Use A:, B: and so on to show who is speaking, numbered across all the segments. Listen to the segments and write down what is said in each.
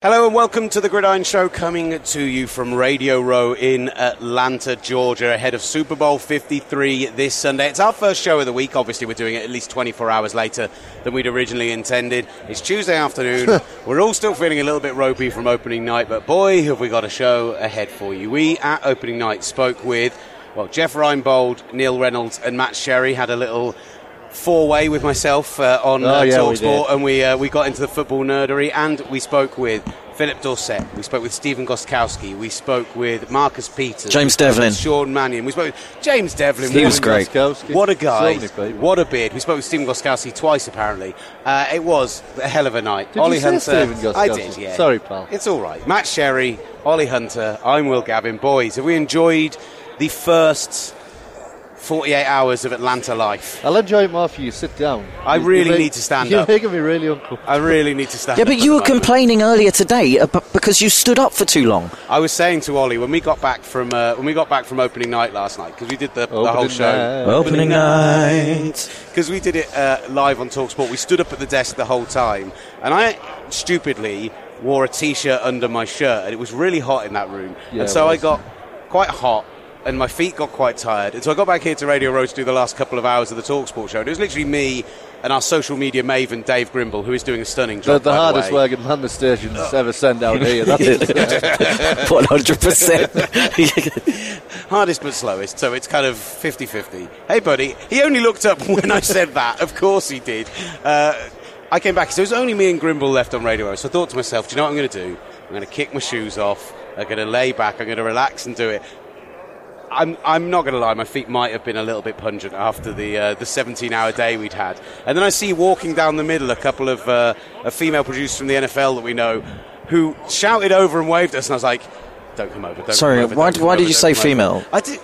A: Hello and welcome to the Gridiron Show coming to you from Radio Row in Atlanta, Georgia, ahead of Super Bowl 53 this Sunday. It's our first show of the week. Obviously, we're doing it at least 24 hours later than we'd originally intended. It's Tuesday afternoon. we're all still feeling a little bit ropey from opening night, but boy, have we got a show ahead for you. We, at opening night, spoke with, well, Jeff Reinebold, Neil Reynolds, and Matt Sherry had a little four way with myself uh, on
B: Oh,
A: uh,
B: yeah,
A: Talksport,
B: did.
A: and we uh, we got into the football nerdery, and we spoke with Phillip Dorsett, we spoke with Stephen Gostkowski, we spoke with Marcus Peters,
C: James
A: Develin. Sean Mannion, we spoke with James Develin.
C: He was
A: What a-
C: great.
B: Gostkowski.
A: What a guy!
B: So many people.
A: What a beard! We spoke with Stephen Gostkowski twice, apparently. Uh, it was a hell of a night.
B: Did
A: Ollie
B: you say
A: Hunter,
B: Stephen Gostkowski?
A: I did. Yeah.
B: Sorry, pal.
A: It's all right. Matt Sherry, Ollie Hunter. I'm Will Gavin. Boys, have we enjoyed the first 48 hours of Atlanta life?
B: I'll enjoy it more for you. Sit down.
A: I
B: You-
A: really
B: make-
A: need to stand up.
B: You're making me really uncomfortable.
A: I really need to stand.
C: Yeah,
A: up Yeah,
C: but
A: at
C: you were complaining earlier today because you stood up for too long.
A: I was saying to Ollie when we got back from uh, when we got back from opening night last night because we did the, the whole show.
B: night.
C: Opening night.
A: because we did it uh, live on Talksport. We stood up at the desk the whole time, and I stupidly wore a t-shirt under my shirt, and it was really hot in that room,
B: Yeah,
A: and so I got quite hot. And my feet got quite tired. And so I got back here to Radio Row to do the last couple of hours of the Talksport show. And it was literally me and our social media maven, Dave Grimble, who is doing a stunning
B: The,
A: job.
B: the
A: by
B: hardest
A: way.
B: working man the station's ever sent out here. That's
C: One hundred percent.
A: Hardest but slowest, so it's kind of 50 50. Hey, buddy, he only looked up when I said that. Of course he did. Uh, I came back, so it was only me and Grimble left on Radio Row. So I thought to myself, do you know what I'm going to do? I'm going to kick my shoes off, I'm going to lay back, I'm going to relax and do it. I'm, I'm not going to lie, my feet might have been a little bit pungent after the uh, the 17 hour day we'd had. And then I see walking down the middle a couple of uh, a female producers from the NFL that we know who shouted over and waved at us, and I was like, don't come over. Don't
C: Sorry,
A: come over,
C: why-
A: don't come
C: why did you say
A: come over."
C: female?
A: I did.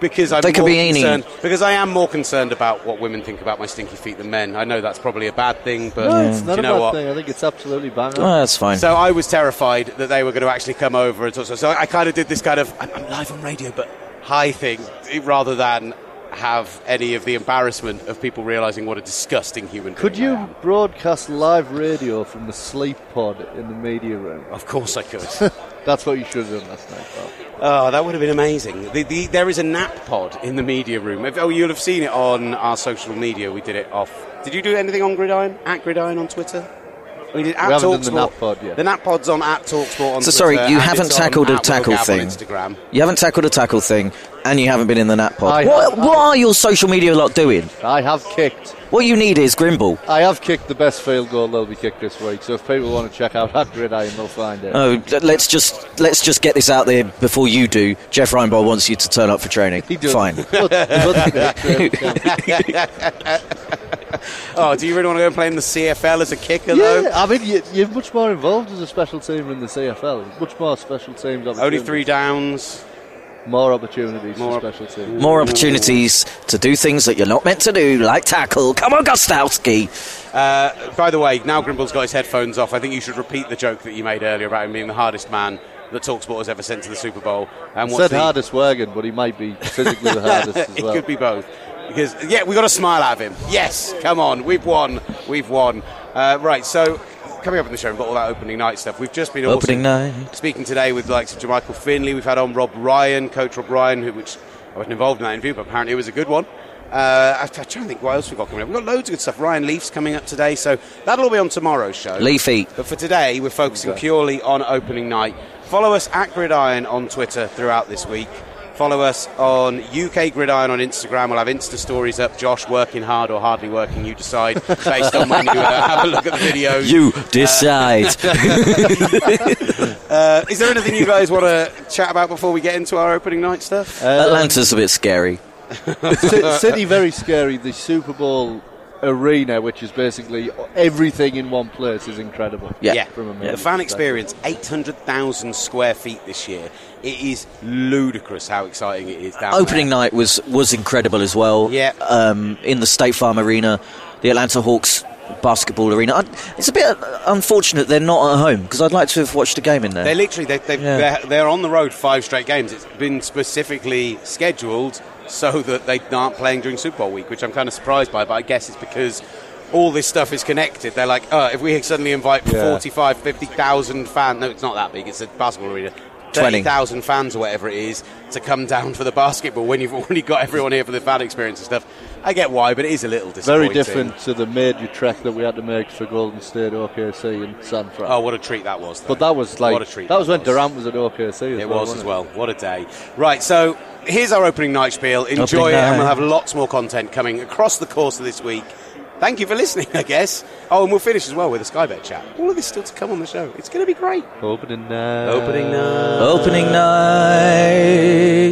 A: Because I'm
C: They could
A: more
C: be any.
A: concerned, because I am more concerned about what women think about my stinky feet than men. I know that's probably a bad thing, but
B: no, it's not
A: you
B: a
A: know
B: bad
A: what?
B: thing. I think it's absolutely bang on.
C: Oh, that's fine.
A: So I was terrified that they were going to actually come over and talk. So, so I kind of did this kind of I'm, I'm live on radio, but high thing rather than have any of the embarrassment of people realizing what a disgusting human.
B: Could you broadcast live radio from the sleep pod in the media room?
A: Of course, I could.
B: That's what you should have done last night, pal.
A: Oh, that would have been amazing. The, the, there is a nap pod in the media room. Oh, you'll have seen it on our social media. We did it off. Did you do anything on Gridiron? At Gridiron on Twitter? We did at
B: We haven't done the
A: Talksport.
B: nap pod yet.
A: The nap pod's on at Talksport on
C: So
A: Twitter.
C: sorry, you haven't tackled a tackle thing.
A: Instagram.
C: You haven't tackled a tackle thing, and you haven't been in the nap pod. What,
B: have-
C: what are your social media lot doing?
B: I have kicked.
C: What you need is Grimble.
B: I have kicked the best field goal that'll be kicked this week. So if people want to check out that gridiron, they'll find it.
C: Oh, let's just let's just get this out there before you do. Jeff Reinebold wants you to turn up for training.
B: He does.
C: Fine.
B: But- but-
A: Oh, do you really want to go and play in the CFL as a kicker, though?
B: I mean, you, you're much more involved as a special team in the CFL. Much more special teams.
A: Only three downs.
B: More opportunities
A: More-
B: for special teams.
C: More opportunities to do things that you're not meant to do, like tackle. Come on, Gostkowski.
A: Uh, by the way, now Grimble's got his headphones off. I think you should repeat the joke that you made earlier about him being the hardest man that Talksport has ever sent to the Super Bowl. And what's
B: Said
A: the-
B: hardest working, but he might be physically the hardest as
A: it
B: well.
A: could be both. Because yeah, we got a smile out of him. Yes, come on, we've won, we've won. Uh, right, so coming up in the show, we've got all that opening night stuff. We've just been
C: Opening
A: also
C: night.
A: speaking today with the likes of Jermichael Finley. We've had on Rob Ryan, Coach Rob Ryan, who, which I wasn't involved in that interview, but apparently it was a good one. Uh, I'm trying to think what else we've got coming up. We've got loads of good stuff. Ryan Leaf's coming up today, so that'll all be on tomorrow's show.
C: Leafy.
A: But for today, we're focusing
B: Okay.
A: purely on opening night. Follow us at Gridiron on Twitter throughout this week. Follow us on UK Gridiron on Instagram. We'll have Insta stories up. Josh working hard or hardly working, you decide, based on when you uh, have a look at the video.
C: You decide.
A: Uh, is there anything you guys want to chat about before we get into our opening night stuff?
C: Atlanta's a bit scary.
B: City very scary. The Super Bowl arena, which is basically everything in one place, is incredible.
C: Yeah.
B: From a
A: The fan experience, 800,000 square feet this year. It is ludicrous how exciting it is down
C: Opening
A: there.
C: night was was incredible as well.
A: Yeah.
C: Um, in the State Farm Arena, the Atlanta Hawks basketball arena. I, it's a bit unfortunate they're not at home because I'd like to have watched a game in there.
A: They're literally they, they,
C: Yeah.
A: they're, they're on the road five straight games. It's been specifically scheduled so that they aren't playing during Super Bowl week, which I'm kind of surprised by. But I guess it's because all this stuff is connected. They're like, oh, if we suddenly invite
B: Yeah.
A: 45, 50,000 fans, no, it's not that big, it's a basketball arena.
C: 20.
A: 30,000 fans or whatever it is to come down for the basketball when you've already got everyone here for the fan experience and stuff. I get why, but it is a little disappointing.
B: Very different to the major trek that we had to make for Golden State OKC and San Fran.
A: Oh, what a treat that was. Though.
B: but that was like
A: what a treat
B: that was when
A: was.
B: Durant was at OKC. As
A: It
B: well,
A: was as well. What a day. Right, so here's our opening night spiel. Enjoy
C: Opening
A: it, and we'll have lots more content coming across the course of this week. Thank you for listening, I guess. Oh, and we'll finish as well with a Sky Bet chat. All of this still to come on the show. It's going to be great.
B: Opening night.
A: Opening night.
C: Opening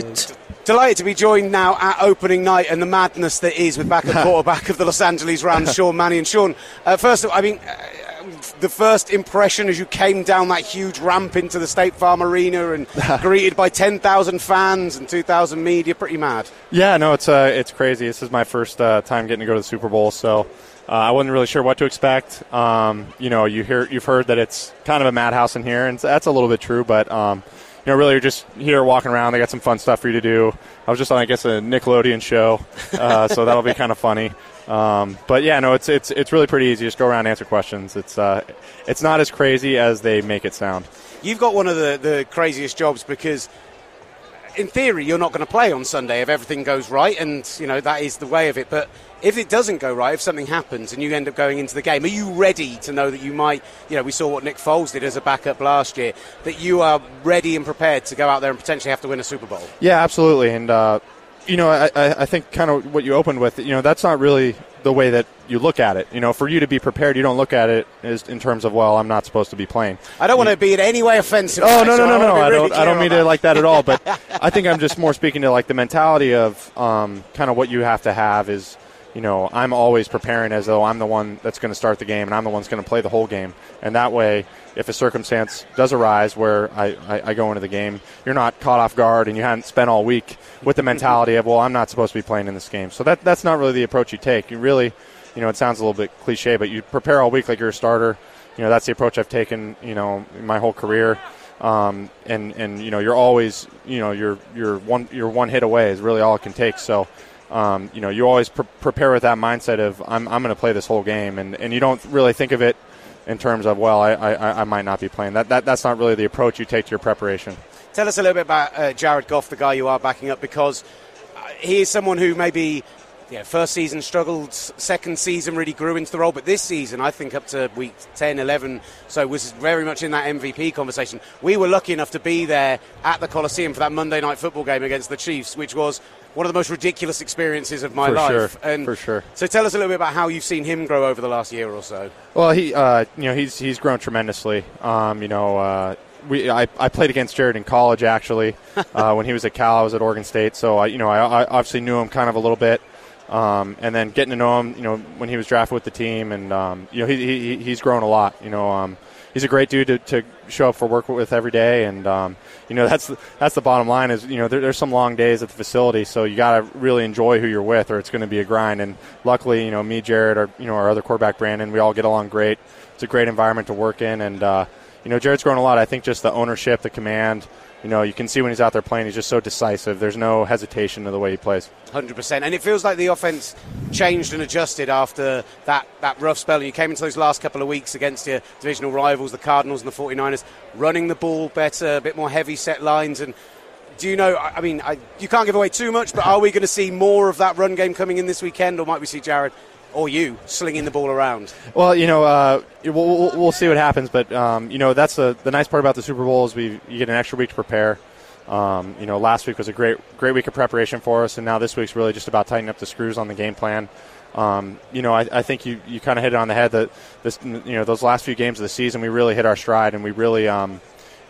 C: night.
A: Delighted to be joined now at opening night and the madness that is with back backup quarterback of the Los Angeles Rams, Sean Mannion. Sean, uh, first of all, I mean, uh, the first impression as you came down that huge ramp into the State Farm Arena and greeted by 10,000 fans and 2,000 media, pretty mad.
D: Yeah, no, it's uh, it's crazy. This is my first uh, time getting to go to the Super Bowl, so uh, I wasn't really sure what to expect. Um, you know, you hear you've heard that it's kind of a madhouse in here, and that's a little bit true. But um, you know, really, you're just here walking around. They got some fun stuff for you to do. I was just on, I guess, a Nickelodeon show, uh, so that'll be kind of funny. Um, but yeah, no, it's it's it's really pretty easy. Just go around, and answer questions. It's uh, it's not as crazy as they make it sound.
A: You've got one of the, the craziest jobs because, in theory, you're not going to play on Sunday if everything goes right, and you know that is the way of it. But if it doesn't go right, if something happens and you end up going into the game, are you ready to know that you might? You know, we saw what Nick Foles did as a backup last year. That you are ready and prepared to go out there and potentially have to win a Super Bowl.
D: Yeah, absolutely. And, uh, you know, I, I think kind of what you opened with, you know, that's not really the way that you look at it. You know, for you to be prepared, you don't look at it as in terms of, well, I'm not supposed to be playing.
A: I don't want to be in any way offensive.
D: Oh no no no no! I don't I don't mean it like that at all. But I think I'm just more speaking to like the mentality of um, kind of what you have to have is, you know, I'm always preparing as though I'm the one that's going to start the game and I'm the one that's going to play the whole game. And that way, if a circumstance does arise where I, I, I go into the game, you're not caught off guard and you haven't spent all week with the mentality of, well, I'm not supposed to be playing in this game. So that that's not really the approach you take. You really, you know, it sounds a little bit cliche, but you prepare all week like you're a starter. You know, that's the approach I've taken, you know, my whole career um, and and you know you're always you know you're you're one you're one hit away is really all it can take. So um, you know you always pre- prepare with that mindset of I'm I'm going to play this whole game, and and you don't really think of it in terms of well I, I I might not be playing. That that that's not really the approach you take to your preparation.
A: Tell us a little bit about uh, Jared Goff, the guy you are backing up, because uh, he is someone who maybe yeah, first season struggled, second season really grew into the role, but this season, I think up to week 10, 11, so was very much in that MVP conversation. We were lucky enough to be there at the Coliseum for that Monday night football game against the Chiefs, which was one of the most ridiculous experiences of my
D: For
A: life.
D: sure,
A: And
D: for sure.
A: So tell us a little bit about how you've seen him grow over the last year or so.
D: Well, he, uh, you know, he's he's grown tremendously. Um, you know, uh, we I, I played against Jared in college actually. uh, when he was at Cal, I was at Oregon State, so I, you know, I, I obviously knew him kind of a little bit. Um, and then getting to know him, you know, when he was drafted with the team, and um, you know, he, he he's grown a lot. You know, um, he's a great dude to, to show up for work with every day, and um, you know, that's the, that's the bottom line. Is you know, there, there's some long days at the facility, so you got to really enjoy who you're with, or it's going to be a grind. And luckily, you know, me, Jared, or you know, our other quarterback Brandon, we all get along great. It's a great environment to work in, and uh, you know, Jared's grown a lot. I think just the ownership, the command. You know, you can see when he's out there playing, he's just so decisive. There's no hesitation to the way he plays.
A: Hundred percent, and it feels like the offense changed and adjusted after that, that rough spell. You came into those last couple of weeks against your divisional rivals, the Cardinals and the 49ers, running the ball better, a bit more heavy set lines. And do you know? I I mean, I, you can't give away too much, but are we going to see more of that run game coming in this weekend, or might we see Jared or you slinging the ball around?
D: Well, you know, uh, we'll, we'll, see what happens, but um, you know, that's the the nice part about the Super Bowl is we you get an extra week to prepare. Um, you know, last week was a great great week of preparation for us, and now this week's really just about tightening up the screws on the game plan. Um, you know, I, I think you, you kind of hit it on the head that this you know those last few games of the season we really hit our stride, and we really um,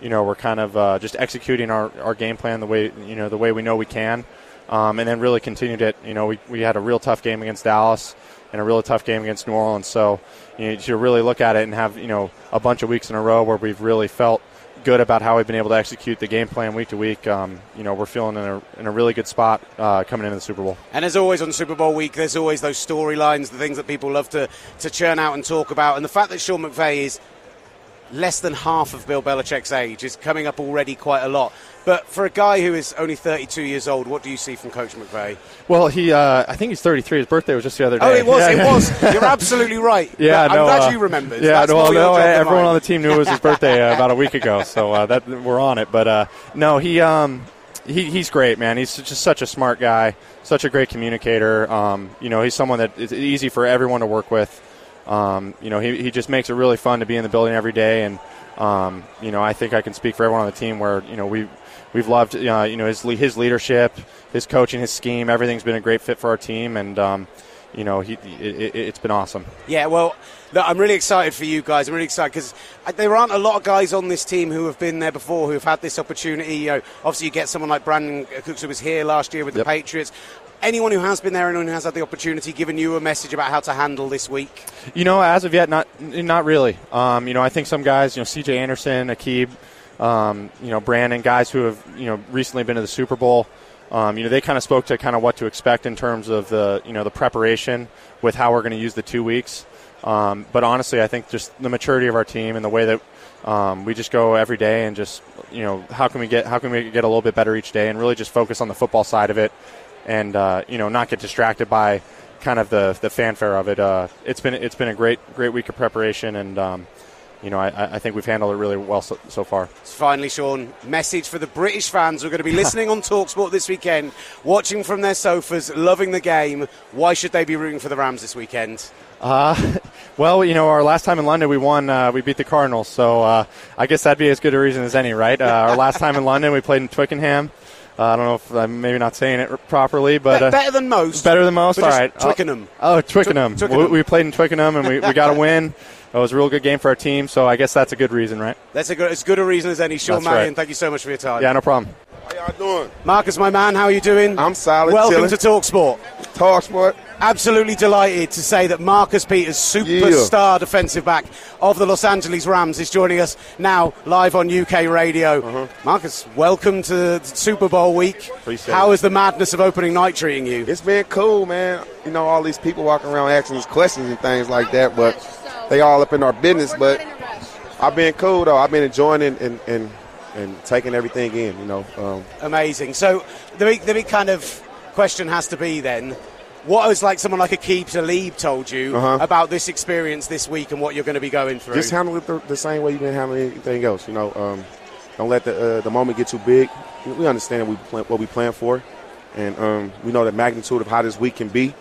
D: you know we're kind of uh, just executing our, our game plan the way you know the way we know we can, um, and then really continued it. You know, we, we had a real tough game against Dallas and a really tough game against New Orleans. So you know, to really look at it and have you know a bunch of weeks in a row where we've really felt good about how we've been able to execute the game plan week to week. Um, you know, we're feeling in a, in a really good spot uh, coming into the Super Bowl.
A: And as always on Super Bowl week, there's always those storylines, the things that people love to, to churn out and talk about. And the fact that Sean McVay is less than half of Bill Belichick's age is coming up already quite a lot. But for a guy who is only 32 years old, what do you see from Coach McVay?
D: Well, he, uh, I think he's 33. His birthday was just the other day.
A: Oh, it was.
D: Yeah,
A: it was. You're absolutely right.
D: Yeah, no,
A: I'm glad
D: uh,
A: you remembered.
D: Yeah,
A: That's
D: no, no,
A: than
D: everyone on the team knew it was his birthday uh, about a week ago, so uh, that we're on it. But uh, no, he, um, he he's great, man. He's just such a smart guy, such a great communicator. Um, you know, he's someone that is easy for everyone to work with. Um, you know, he, he just makes it really fun to be in the building every day, and um, you know, I think I can speak for everyone on the team where you know we we've loved uh, you know his his leadership, his coaching, his scheme. Everything's been a great fit for our team, and um, you know, he it, it, it's been awesome.
A: Yeah, well, look, I'm really excited for you guys. I'm really excited because there aren't a lot of guys on this team who have been there before who have had this opportunity. You know, obviously, you get someone like Brandin Cooks who was here last year with the Patriots. Anyone who has been there and anyone who has had the opportunity, given you a message about how to handle this week.
D: You know, as of yet, not not really. Um, you know, I think some guys, you know, C.J. Anderson, Aqib, um, you know, Brandon, guys who have you know recently been to the Super Bowl. Um, you know, they kind of spoke to kind of what to expect in terms of the you know the preparation with how we're going to use the two weeks. Um, but honestly, I think just the maturity of our team and the way that um, we just go every day and just you know how can we get how can we get a little bit better each day and really just focus on the football side of it and uh, you know not get distracted by kind of the the fanfare of it. Uh, it's been it's been a great great week of preparation and. Um, you know, I, I think we've handled it really well so, so far.
A: Finally, Sean, message for the British fans who are going to be listening on Talksport this weekend, watching from their sofas, loving the game. Why should they be rooting for the Rams this weekend?
D: Uh, well, you know, our last time in London, we won. Uh, we beat the Cardinals, so uh, I guess that'd be as good a reason as any, right? Uh, our last time in London, we played in Twickenham. Uh, I don't know if I'm maybe not saying it properly, but uh,
A: better than most.
D: better than most. All right,
A: Twickenham.
D: Oh, Twickenham.
A: Tw- Twickenham.
D: We, we played in Twickenham, and we, we got a win. It was a real good game for our team, so I guess that's a good reason, right?
A: That's a good, as good a reason as any. Sean
D: That's
A: Mannion,
D: right.
A: thank you so much for your time.
D: Yeah, no problem.
E: How y'all doing?
A: Marcus, my man, how are you doing?
E: I'm solid,
A: Welcome
E: chilling.
A: to Talksport.
E: Talk sport.
A: Absolutely delighted to say that Marcus Peters, superstar defensive back of the Los Angeles Rams, is joining us now live on UK radio. Marcus, welcome to Super Bowl week.
E: Uh-huh. Appreciate
A: How
E: it.
A: is the madness of opening night treating you?
E: It's been cool, man. You know, all these people walking around asking us questions and things like that, but they all up in our business. But I've been cool though. I've been enjoying it and and, and taking everything in. You know, um,
A: Amazing. So the big, the big kind of question has to be then. What has like someone like Aqib Talib told you
E: Uh-huh.
A: about this experience this week and what you're going to be going through?
E: just handle it the, the same way you've been handling anything else. You know, um, don't let the uh, the moment get too big. We understand we plan, what we plan for, and um, we know the magnitude of how this week can be.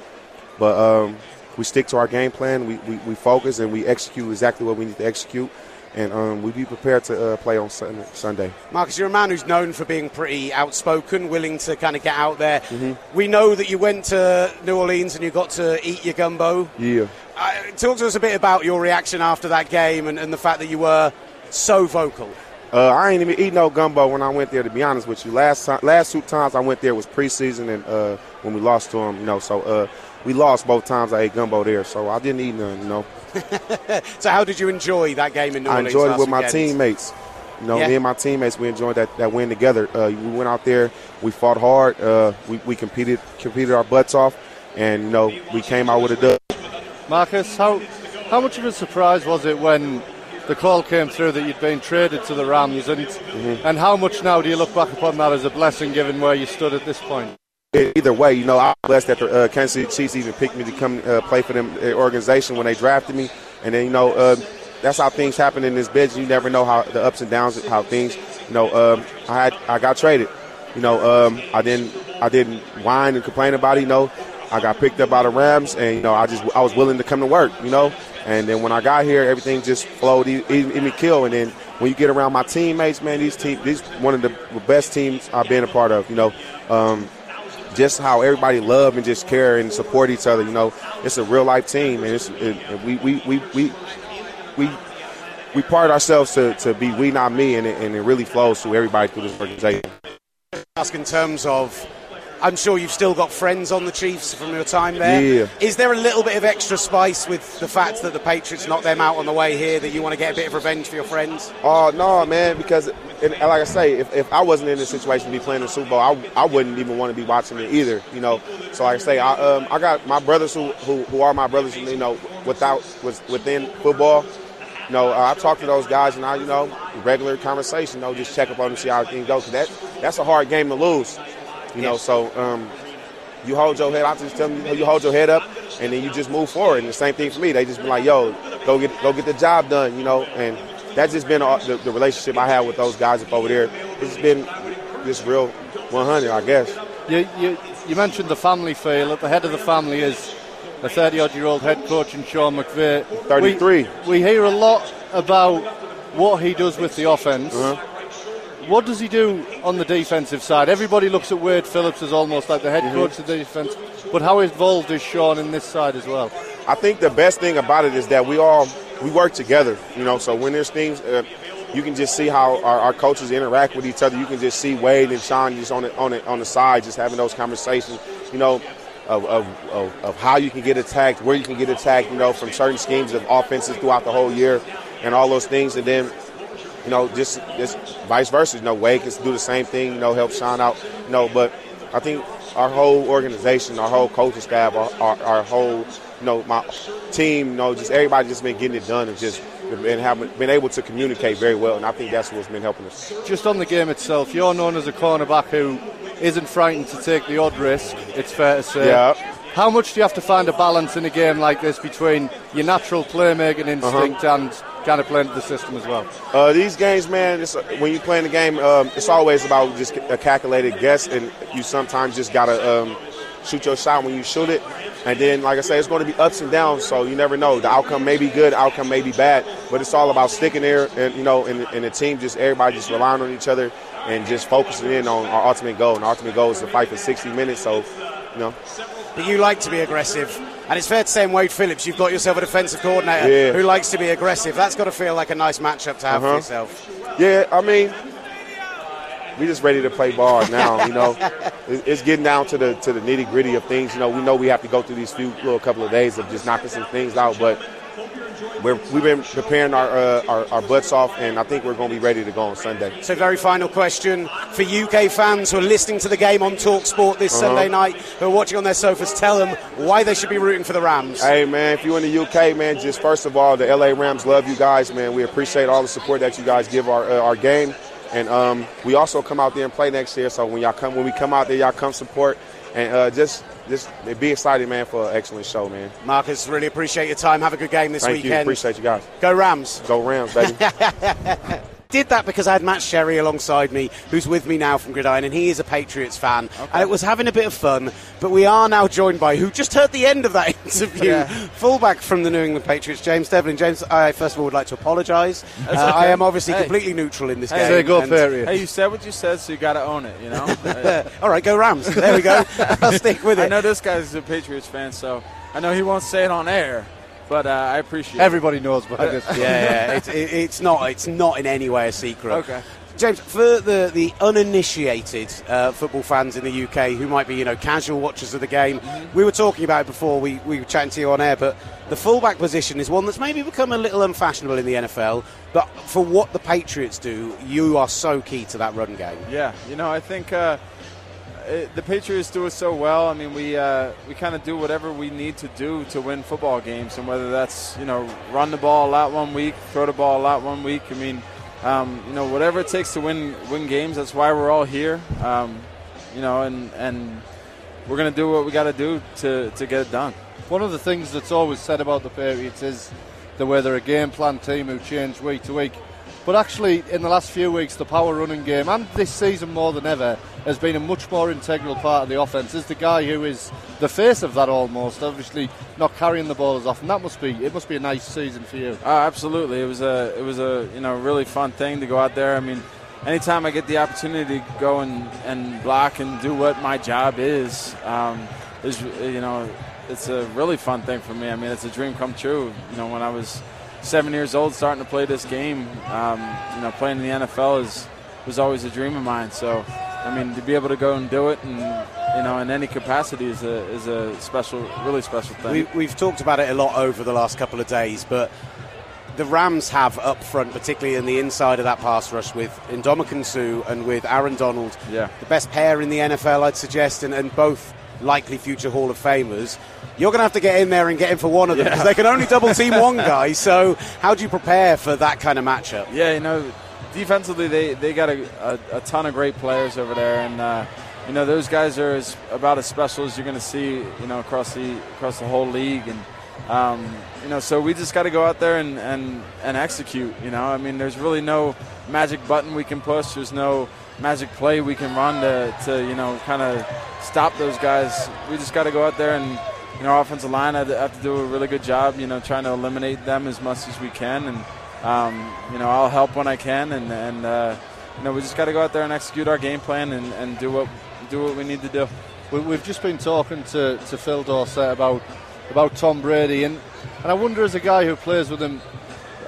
E: But um, we stick to our game plan. We, we, we focus and we execute exactly what we need to execute, and um, we be prepared to uh, play on Sunday.
A: Marcus, you're a man who's known for being pretty outspoken, willing to kind of get out there.
E: Mm-hmm.
A: We know that you went to New Orleans and you got to eat your gumbo.
E: Yeah.
A: Uh, talk to us a bit about your reaction after that game and, and the fact that you were so vocal.
E: Uh, I ain't even eat no gumbo when I went there. To be honest with you, last time, last two times I went there was preseason and uh, when we lost to them. You know, so uh, we lost both times. I ate gumbo there, so I didn't eat none. You know,
A: So, how did you enjoy that game in New
E: I enjoyed it with my
A: weekend?
E: teammates. You know,
A: Yeah.
E: me and my teammates, we enjoyed that, that win together. Uh, we went out there, we fought hard, uh, we, we competed competed our butts off, and you know, we came out with a dub.
B: Marcus, how how much of a surprise was it when the call came through that you'd been traded to the Rams, and
E: Mm-hmm.
B: and how much now do you look back upon that as a blessing, given where you stood at this point?
E: Either way, you know, I'm blessed that the uh, Kansas City Chiefs even picked me to come uh, play for them uh, organization when they drafted me, and then you know, uh, that's how things happen in this business. You never know how the ups and downs, how things. You know, um, I had I got traded. You know, um, I didn't I didn't whine and complain about it. You know, I got picked up by the Rams, and you know, I just I was willing to come to work. You know, and then when I got here, everything just flowed even, even kill. And then when you get around my teammates, man, these team these one of the best teams I've been a part of. You know. Um, just how everybody love and just care and support each other. You know, it's a real life team, and it, we, we we we we we part ourselves to, to be we not me, and it, and it really flows through everybody through this organization.
A: Ask in terms of, I'm sure you've still got friends on the Chiefs from your time there.
E: Yeah.
A: Is there a little bit of extra spice with the fact that the Patriots knocked them out on the way here that you want to get a bit of revenge for your friends?
E: Oh no, man! Because and, and like I say, if, if I wasn't in this situation to be playing the Super Bowl, I, I wouldn't even want to be watching it either. You know, so like I say, I um, I got my brothers who, who who are my brothers. You know, without was within football. you know, uh, I talk to those guys and I, you know, regular conversation, you know, just check up on them, see how things go. Cause that that's a hard game to lose, you know. So um, you hold your head. I just tell them you hold your head up, and then you just move forward. And the same thing for me. They just be like, "Yo, go get go get the job done," you know. And that's just been the, the relationship I have with those guys up over there. It's been just real 100, I guess.
B: You, you, you mentioned the family feel. At the head of the family is a 30 odd year old head coach in Sean McVay.
E: 33.
B: We, we, hear a lot about what he does with the offense.
E: Uh-huh.
B: What does he do on the defensive side? Everybody looks at Wade Phillips as almost like the head mm-hmm. coach of the defense, but how involved is Sean in this side as well?
E: I think the best thing about it is that we all we work together. You know, so when there's things, uh, you can just see how our, our, coaches interact with each other. You can just see Wade and Sean just on the, on the, on the side, just having those conversations. You know, of, of, of, of, how you can get attacked, where you can get attacked, you know, from certain schemes of offenses throughout the whole year and all those things. And then, you know, just, just vice versa. You know, Wade can do the same thing, you know, help Sean out, you know, but I think our whole organization, our whole coaching staff, our, our, our whole, you know, my team, you know, just everybody just been getting it done and just been having been able to communicate very well, and I think that's what's been helping us.
B: Just on the game itself, you're known as a cornerback who isn't frightened to take the odd risk. It's fair to say.
E: Yeah.
B: How much do you have to find a balance in a game like this between your natural playmaking instinct uh-huh. and kind of playing to the system as well?
E: Uh, these games, man, when you play in the game, um, it's always about just a calculated guess, and you sometimes just gotta um, shoot your shot when you shoot it. And then, like I say, it's going to be ups and downs, so you never know. The outcome may be good, outcome may be bad, but it's all about sticking there, and you know, and, and the team just everybody just relying on each other and just focusing in on our ultimate goal. And our ultimate goal is to fight for 60 minutes. So, you know.
A: But you like to be aggressive. And it's fair to say in Wade Phillips, you've got yourself a defensive coordinator
E: yeah.
A: who likes to be aggressive. That's got to feel like a nice matchup to have uh-huh. for yourself.
E: Yeah, I mean, we're just ready to play ball now. You know, it's getting down to the to the nitty gritty of things. You know, we know we have to go through these few little couple of days of just knocking some things out, but we have been preparing our, uh, our, our butts off, and I think we're going to be ready to go on Sunday.
A: So, very final question for UK fans who are listening to the game on Talk Sport this uh-huh. Sunday night, who are watching on their sofas. Tell them why they should be rooting for the Rams.
E: Hey, man, if you're in the UK, man, just first of all, the LA Rams love you guys, man. We appreciate all the support that you guys give our uh, our game, and um, we also come out there and play next year. So when y'all come, when we come out there, y'all come support and uh, just just be excited, man, for an excellent show, man.
A: Marcus, really appreciate your time. Have a good game this
E: Thank
A: weekend.
E: You. Appreciate you guys.
A: Go Rams.
E: Go Rams, baby.
A: did that because I had Matt Sherry alongside me, who's with me now from Gridiron, and he is a Patriots fan. Okay. And it was having a bit of fun, but we are now joined by who just heard the end of that interview, yeah. fullback from the New England Patriots, James Develin. James, I first of all would like to apologise. Uh, okay. I am obviously hey. completely neutral in this
B: hey,
A: game.
B: Say go Patriots.
F: Hey, you said what you said, so you got to own it, you know?
A: all right, go Rams. There we go. I'll stick with it.
F: I know this guy's a Patriots fan, so I know he won't say it on air but uh, I appreciate.
B: Everybody it. knows about this.
A: yeah, yeah. It's, it, it's not. It's not in any way a secret.
F: Okay.
A: James, for the, the uninitiated uh, football fans in the UK who might be, you know, casual watchers of the game, mm-hmm. we were talking about it before we, we were chatting to you on air, but the fullback position is one that's maybe become a little unfashionable in the NFL. But for what the Patriots do, you are so key to that run game.
F: Yeah, you know, I think uh, it, the Patriots do it so well. I mean, we uh, we kind of do whatever we need to do to win football games, and whether that's you know run the ball a lot one week, throw the ball a lot one week. I mean, um, you know, whatever it takes to win win games. That's why we're all here. Um, you know, and and we're gonna do what we got to do to to get it done.
B: One of the things that's always said about the Patriots is that we're they're a game plan team who change week to week. But actually, in the last few weeks, the power running game, and this season more than ever, has been a much more integral part of the offense. Is the guy who is the face of that almost, obviously not carrying the ball as often. That must be it. Must be a nice season for you.
F: Uh, absolutely, it was a it was a you know really fun thing to go out there. I mean, anytime I get the opportunity to go and, and block and do what my job is, um, is you know it's a really fun thing for me. I mean, it's a dream come true. You know, when I was seven years old, starting to play this game. Um, you know, playing in the NFL is was always a dream of mine. So, I mean, to be able to go and do it, and you know, in any capacity, is a is a special, really special thing.
A: We, have talked about it a lot over the last couple of days, but. The Rams have up front, particularly in the inside of that pass rush, with Ndamukong Suh and with Aaron Donald,
F: yeah.
A: the best pair in the NFL, I'd suggest, and, and both likely future Hall of Famers. You're going to have to get in there and get in for one of them because they can only double team one guy. So, how do you prepare for that kind of matchup?
F: Yeah, you know, defensively they, they got a, a, a ton of great players over there, and uh, you know those guys are as, about as special as you're going to see, you know, across the across the whole league, and um, you know, so we just got to go out there and, and and execute. You know, I mean, there's really no magic button we can push. There's no magic play we can run to, to you know kind of stop those guys. We just got to go out there and you know, our offensive line have to, have to do a really good job, you know, trying to eliminate them as much as we can. And, um, you know, I'll help when I can. And, and uh, you know, we just got to go out there and execute our game plan and, and do what do what we need to do.
B: We, have just been talking to, to Phil Dorsett about about Tom Brady, and, and I wonder, as a guy who plays with him,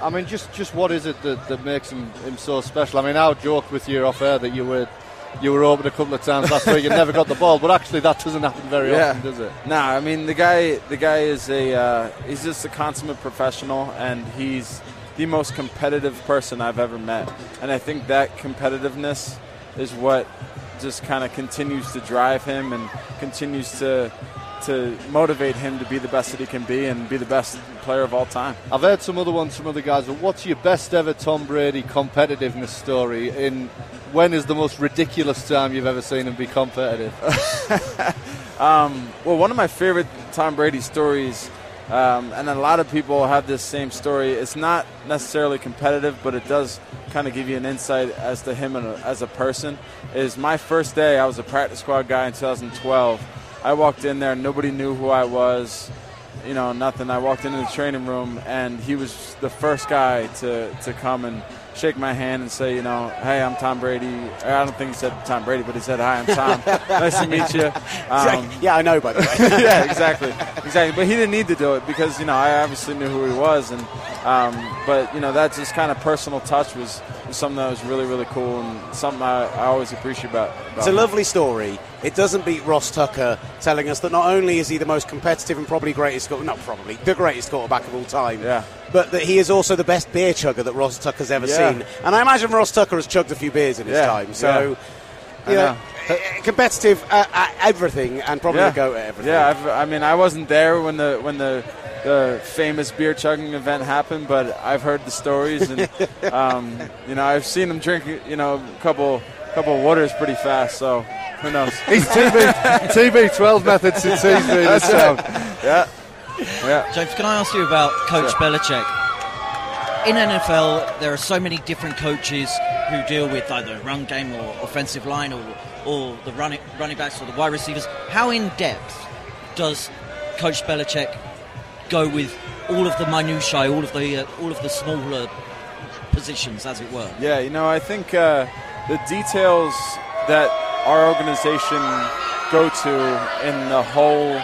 B: I mean, just, just what is it that, that makes him, him so special? I mean, I joked with you off air that you were you were open a couple of times last week and never got the ball, but actually that doesn't happen very yeah. often, does it?
F: Nah, I mean the guy the guy is a uh, he's just a consummate professional, and he's the most competitive person I've ever met, and I think that competitiveness is what just kind of continues to drive him and continues to to motivate him to be the best that he can be and be the best player of all time.
B: I've heard some other ones from other guys, but what's your best ever Tom Brady competitiveness story? In when is the most ridiculous time you've ever seen him be competitive?
F: um, well, one of my favorite Tom Brady stories. Um, and a lot of people have this same story. It's not necessarily competitive, but it does kind of give you an insight as to him as a person. Is my first day, I was a practice squad guy in 2012 I walked in there, nobody knew who I was, you know, nothing. I walked into the training room, and he was the first guy to, to come and shake my hand and say, you know, hey, I'm Tom Brady. I don't think he said Tom Brady, but he said, hi, I'm Tom. nice to meet you.
A: Um, yeah, I know, by the way.
F: yeah, exactly, exactly. But he didn't need to do it because you know I obviously knew who he was, and um, but you know that just kind of personal touch was, was, something that was really really cool and something I, I always appreciate about. about
A: it's a lovely story. It doesn't beat Ross Tucker telling us that not only is he the most competitive and probably greatest, not probably the greatest quarterback of all time,
F: yeah.
A: but that he is also the best beer chugger that Ross Tucker's ever yeah. seen. And I imagine Ross Tucker has chugged a few beers in his
F: yeah.
A: time, so. Yeah, competitive at, at, everything and probably
F: yeah.
A: go at everything.
F: Yeah, I've, i mean, I wasn't there when the when the the famous beer chugging event happened, but I've heard the stories, and um, you know, I've seen him drink, you know, a couple couple of waters pretty fast. So who knows?
B: He's TB TB twelve methods in TV. That's
F: right. Yeah. Yeah.
C: James, can I ask you about Coach sure. Belichick? In NFL, there are so many different coaches who deal with either run game or offensive line or, or the running running backs or the wide receivers. How in depth does Coach Belichick go with all of the minutiae, all of the uh, all of the smaller positions, as it were.
F: Yeah, you know, I think uh, the details that our organization go to in the whole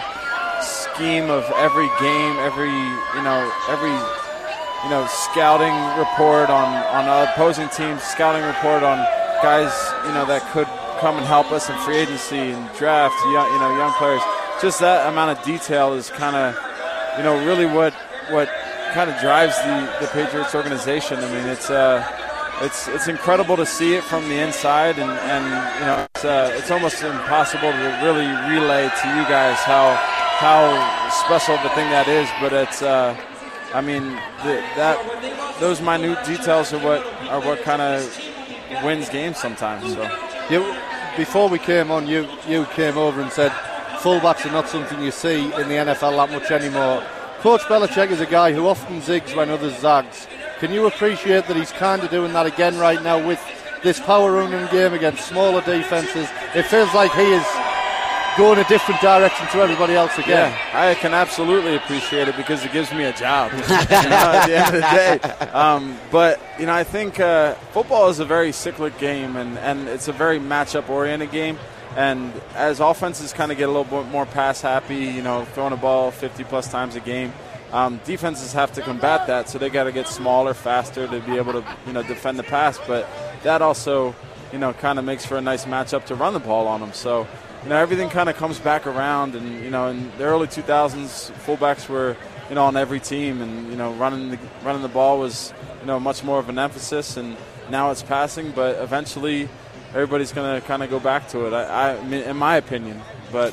F: scheme of every game, every you know, every you know, scouting report on on opposing teams, scouting report on guys you know that could come and help us in free agency and draft, you know, young players. Just that amount of detail is kind of you know, really what what kind of drives the, the Patriots organization. I mean, it's uh, it's it's incredible to see it from the inside, and, and you know, it's uh, it's almost impossible to really relay to you guys how how special of a thing that is. But it's, uh, I mean, the, that those minute details are what are what kind of wins games sometimes. So,
B: you, before we came on, you you came over and said fullbacks are not something you see in the NFL that much anymore. Coach Belichick is a guy who often zigs when others zags. Can you appreciate that he's kind of doing that again right now with this power running game against smaller defenses? It feels like he is going a different direction to everybody else again.
F: Yeah, I can absolutely appreciate it because it gives me a job you know, at the end of the day. Um, but you know, I think uh, football is a very cyclic game, and, and it's a very matchup oriented game. And as offenses kind of get a little bit more pass happy, you know, throwing a ball 50 plus times a game, um, defenses have to combat that. So they got to get smaller, faster to be able to, you know, defend the pass. But that also, you know, kind of makes for a nice matchup to run the ball on them. So, you know, everything kind of comes back around. And you know, in the early 2000s, fullbacks were, you know, on every team, and you know, running the running the ball was, you know, much more of an emphasis. And now it's passing, but eventually everybody's going to kind of go back to it. I, I, in my opinion, but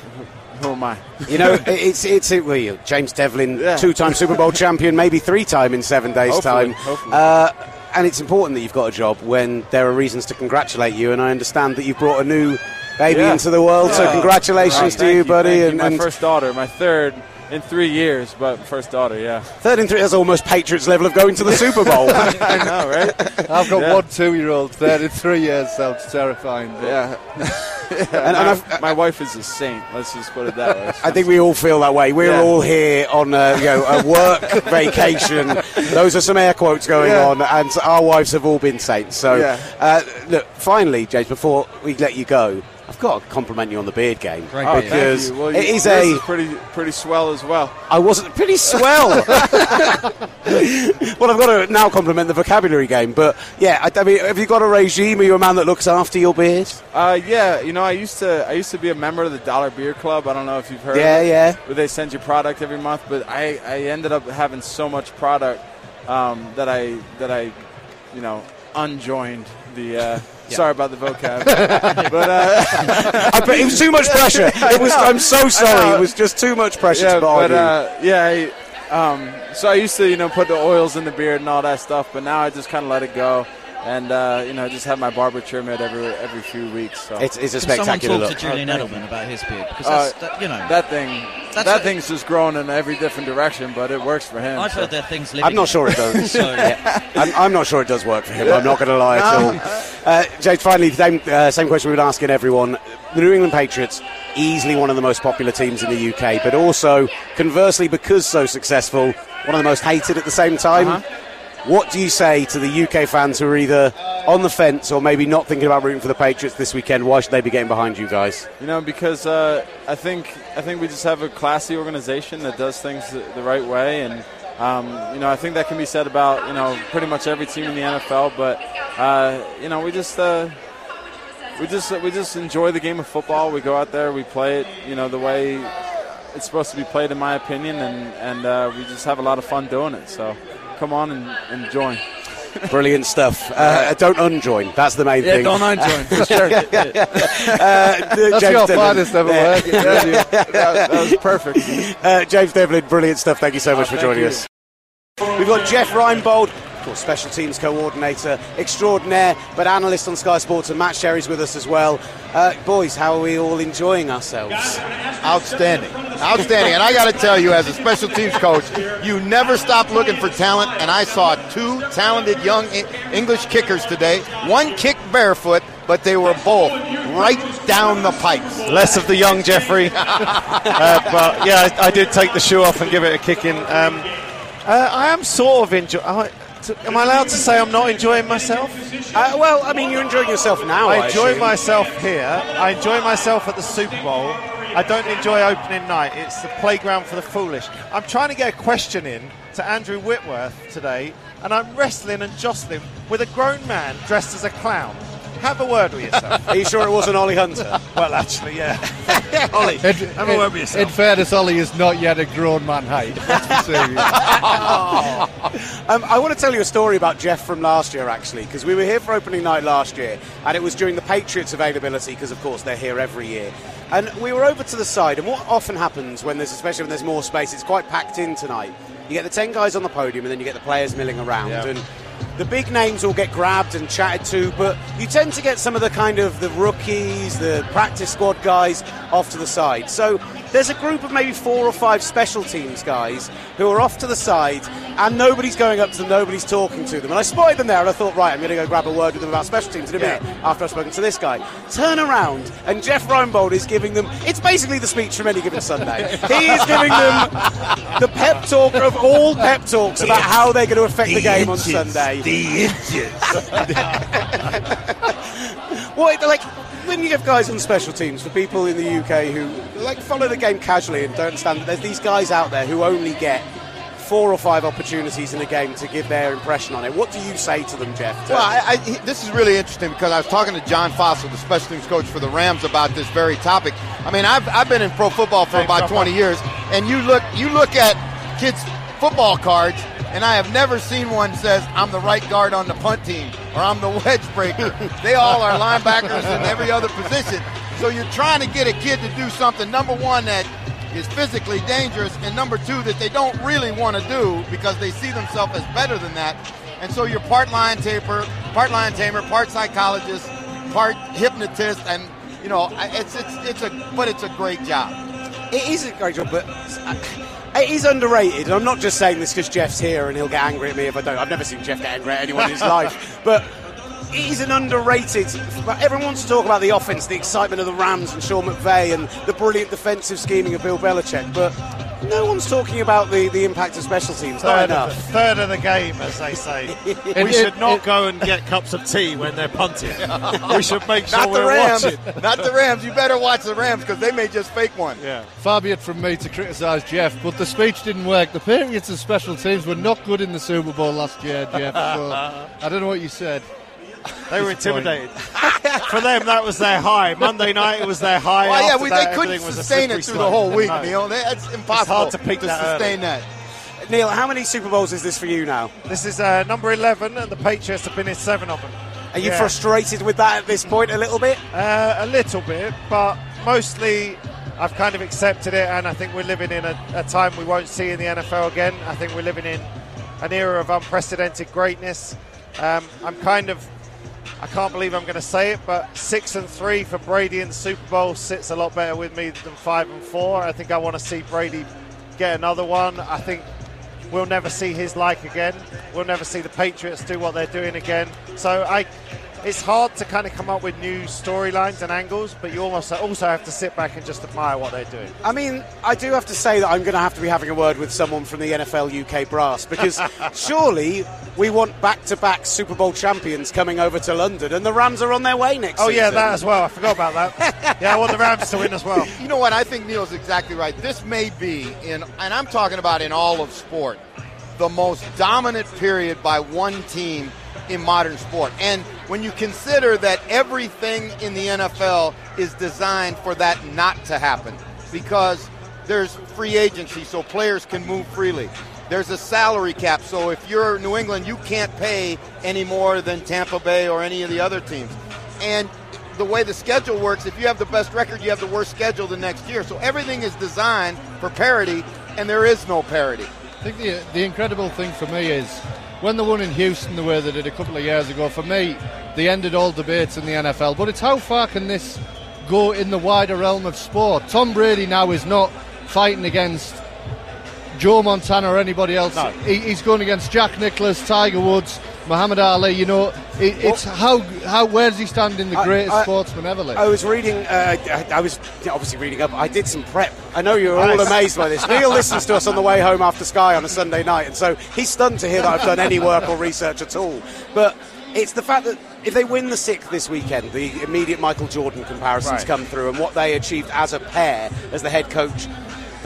F: who am I?
A: You know, it's it's it, well, James Develin,
F: Yeah.
A: two-time Super Bowl champion, maybe three-time in seven days'
F: Hopefully,
A: time.
F: hopefully.
A: Uh, and it's important that you've got a job when there are reasons to congratulate you. And I understand that you've brought a new baby
F: Yeah.
A: into the world. So congratulations
F: Oh,
A: to you, buddy.
F: you.
A: And,
F: my
A: and
F: first daughter, my third in three years, but first daughter, yeah.
A: third in three is almost Patriots level of going to the Super Bowl.
F: I know, right?
B: I've got
F: Yeah.
B: one two-year-old Third in three years. Sounds terrifying. but-
F: Yeah.
A: and, and
F: my,
A: I've,
F: my wife is a saint. Let's just put it that way.
A: I think we all feel that way. We're
F: Yeah.
A: all here on a, you know, a work vacation. Those are some air quotes going
F: Yeah.
A: on, and our wives have all been saints. So,
F: Yeah.
A: uh, look, finally, James, before we let you go, I've got to compliment you on the beard game
C: Great
F: Oh,
C: beard.
F: thank
A: because
F: you. Well,
A: it
F: you-
A: is
F: yours
A: a.
F: pretty pretty swell as well.
A: I wasn't pretty swell. well, I've got to now compliment the vocabulary game, but yeah, I, I mean, have you got a regime? Are you a man that looks after your beard?
F: Uh, yeah, you know, I used to I used to be a member of the Dollar Beard Club. I don't know if you've heard.
A: Yeah,
F: of it,
A: yeah.
F: Where they send you product every month, but I, I ended up having so much product um, that I that I, you know, unjoined the. Uh, Sorry about the vocab, but uh,
A: it was too much pressure. It was. I'm so sorry. It was just too much pressure
F: yeah,
A: to
F: but
A: you.
F: uh, yeah. I, um, so I used to, you know, put the oils in the beard and all that stuff, but now I just kind of let it go, and uh, you know, just have my barber trim it every every few weeks. So
A: It's, it's a
C: Can someone
A: spectacular
C: talk
A: look.
C: to Julian
F: Oh, thank
C: Edelman about his beard? Because
F: Uh,
C: that's, that, you know,
F: that thing,
C: That's
F: that
C: a-
F: thing's just growing in every different direction, but it works for him.
C: I've
F: so.
C: heard there are things living
A: I'm not sure it does.
C: So,
A: I'm, I'm not sure it does work for him. I'm not going to lie at all. Uh, James, finally, same, uh, same question we've been asking everyone. The New England Patriots, easily one of the most popular teams in the UK, but also, conversely, because so successful, one of the most hated at the same time.
F: Uh-huh.
A: What do you say to the UK fans who are either on the fence or maybe not thinking about rooting for the Patriots this weekend? Why should they be getting behind you guys?
F: You know, because uh, I think I think we just have a classy organization that does things the, right way, and um, you know, I think that can be said about you know pretty much every team in the NFL. But uh, you know, we just uh, we just we just enjoy the game of football. We go out there, we play it, you know, the way it's supposed to be played, in my opinion, and and uh, we just have a lot of fun doing it. So come on and, and join.
A: Brilliant stuff. Uh, don't unjoin. That's the main thing.
F: Don't unjoin for sure.
A: Uh,
B: That's
A: James
B: your
A: Develin.
B: finest ever
A: Yeah.
B: work.
F: that, that was perfect.
A: Uh, James Develin, brilliant stuff. Thank you so much for joining
F: you.
A: us. We've got Jeff Reinebold, of course, special teams coordinator extraordinaire, but analyst on Sky Sports, and Matt Sherry's with us as well. Uh, boys, how are we all enjoying ourselves?
G: Outstanding. Outstanding. And I got to tell you, as a special teams coach, you never stop looking for talent. And I saw two talented young English kickers today. One kicked barefoot, but they were both right down the pipes.
H: Less of the young Jeffrey. uh, but yeah, I, I did take the shoe off and give it a kick in. Um, uh, I am sort of enjoying. Am I allowed to say I'm not enjoying myself?
A: Uh, well, I mean, you're enjoying yourself now.
H: I enjoy
A: assume.
H: myself here. I enjoy myself at the Super Bowl. I don't enjoy opening night. It's the playground for the foolish. I'm trying to get a question in to Andrew Whitworth today, and I'm wrestling and jostling with a grown man dressed as a clown. Have a word with yourself.
A: Are you sure it wasn't Ollie Hunter?
H: well, actually, yeah. Ollie,
B: In,
H: have a word with yourself.
B: in fairness, Ollie is not yet a grown man height. Let's be serious.
A: Um, I want to tell you a story about Jeff from last year, actually, because we were here for opening night last year, and it was during the Patriots availability, because of course they're here every year. And we were over to the side, and what often happens when there's, especially when there's more space, it's quite packed in tonight. You get the ten guys on the podium, and then you get the players milling around, and the big names all get grabbed and chatted to, but you tend to get some of the kind of the rookies, the practice squad guys off to the side. So there's a group of maybe four or five special teams guys who are off to the side, and nobody's going up to them, nobody's talking to them. And I spotted them there, and I thought, right, I'm going to go grab a word with them about special teams in a minute after I've spoken to this guy. Turn around, and Jeff Reinebold is giving them. It's basically the speech from any given Sunday. he is giving them the pep talk of all pep talks about how they're going to affect the, game on Sunday. What, like, when you have guys on special teams for people in the UK who like follow the game casually and don't understand that there's these guys out there who only get four or five opportunities in a game to give their impression on it. What do you say to them, Jeff? to-
G: Well, I, I, this is really interesting because I was talking to John Fassel, the special teams coach for the Rams, about this very topic. I mean, I've, I've been in pro football for about 20 years, and you look you look at kids' football cards, and I have never seen one says I'm the right guard on the punt team or I'm the wedge breaker. they all are linebackers in every other position. So you're trying to get a kid to do something, number one, that is physically dangerous, and number two, that they don't really want to do because they see themselves as better than that. And so you're part lion tamer, part lion tamer, part psychologist, part hypnotist, and you know, it's it's it's a but it's a great job.
A: It is a great job, but uh, it is underrated. And I'm not just saying this because Jeff's here and he'll get angry at me if I don't. I've never seen Jeff get angry at anyone in his life, but it is an underrated. Everyone wants to talk about the offense, the excitement of the Rams and Sean McVay, and the brilliant defensive scheming of Bill Belichick, but no one's talking about the, the impact of special teams. Not
H: Third
A: enough.
H: of, the, third of the game, as they say. we should not go and get cups of tea when they're punting. we should make sure
G: Not the
H: we're
G: Rams.
H: watching.
G: Not the Rams. You better watch the Rams because they may just fake one.
H: Yeah.
B: Far be it from me to criticise Jeff, but the speech didn't work. The Patriots and special teams were not good in the Super Bowl last year, Jeff. So I don't know what you said.
H: They were intimidated. For them, that was their high. Monday night, it was their high.
G: Well, yeah,
H: After
G: we,
H: that,
G: they couldn't
H: everything was a
G: sustain it through
H: slope.
G: the whole week,
H: No.
G: Neil. They- It's impossible
H: hard to peak that
G: sustain
H: early.
G: that.
A: Neil, how many Super Bowls is this for you now?
H: This is uh, number 11, and the Patriots have been in seven of them.
A: Are you
H: Yeah.
A: frustrated with that at this point a little bit?
H: Uh, a little bit, but mostly I've kind of accepted it, and I think we're living in a, a time we won't see in the NFL again. I think we're living in an era of unprecedented greatness. Um, I'm kind of, I can't believe I'm going to say it, but six and three for Brady in the Super Bowl sits a lot better with me than five and four. I think I want to see Brady get another one. I think we'll never see his like again. We'll never see the Patriots do what they're doing again. So I, it's hard to kind of come up with new storylines and angles, but you almost also have to sit back and just admire what they're doing.
A: I mean, I do have to say that I'm going to have to be having a word with someone from the NFL UK brass because surely we want back-to-back Super Bowl champions coming over to London, and the Rams are on their way next.
H: Oh yeah, that as well. I forgot about that. yeah, I want the Rams to win as well.
G: You know what? I think Neil's exactly right. This may be in, and I'm talking about in all of sport, the most dominant period by one team in modern sport. And when you consider that everything in the NFL is designed for that not to happen, because there's free agency, so players can move freely. There's a salary cap, so if you're New England, you can't pay any more than Tampa Bay or any of the other teams. And the way the schedule works, if you have the best record, you have the worst schedule the next year. So everything is designed for parity, and there is no parity.
B: I think the, the incredible thing for me is when they won in Houston the way they did a couple of years ago, for me, they ended all debates in the NFL. But it's how far can this go in the wider realm of sport? Tom Brady now is not fighting against Joe Montana or anybody else.
H: No.
B: He, he's going against Jack Nicklaus, Tiger Woods, Muhammad Ali. You know, it, it's how how where does he stand in the greatest
A: I-
B: sportsman ever? Lee?
A: I was reading. Uh, I I was obviously reading up. I did some prep. I know you're all amazed by this. Neil listens to us on the way home after Sky on a Sunday night, and so he's stunned to hear that I've done any work or research at all. But it's the fact that if they win the sixth this weekend, the immediate Michael Jordan comparisons
H: Right.
A: come through, and what they achieved as a pair as the head coach.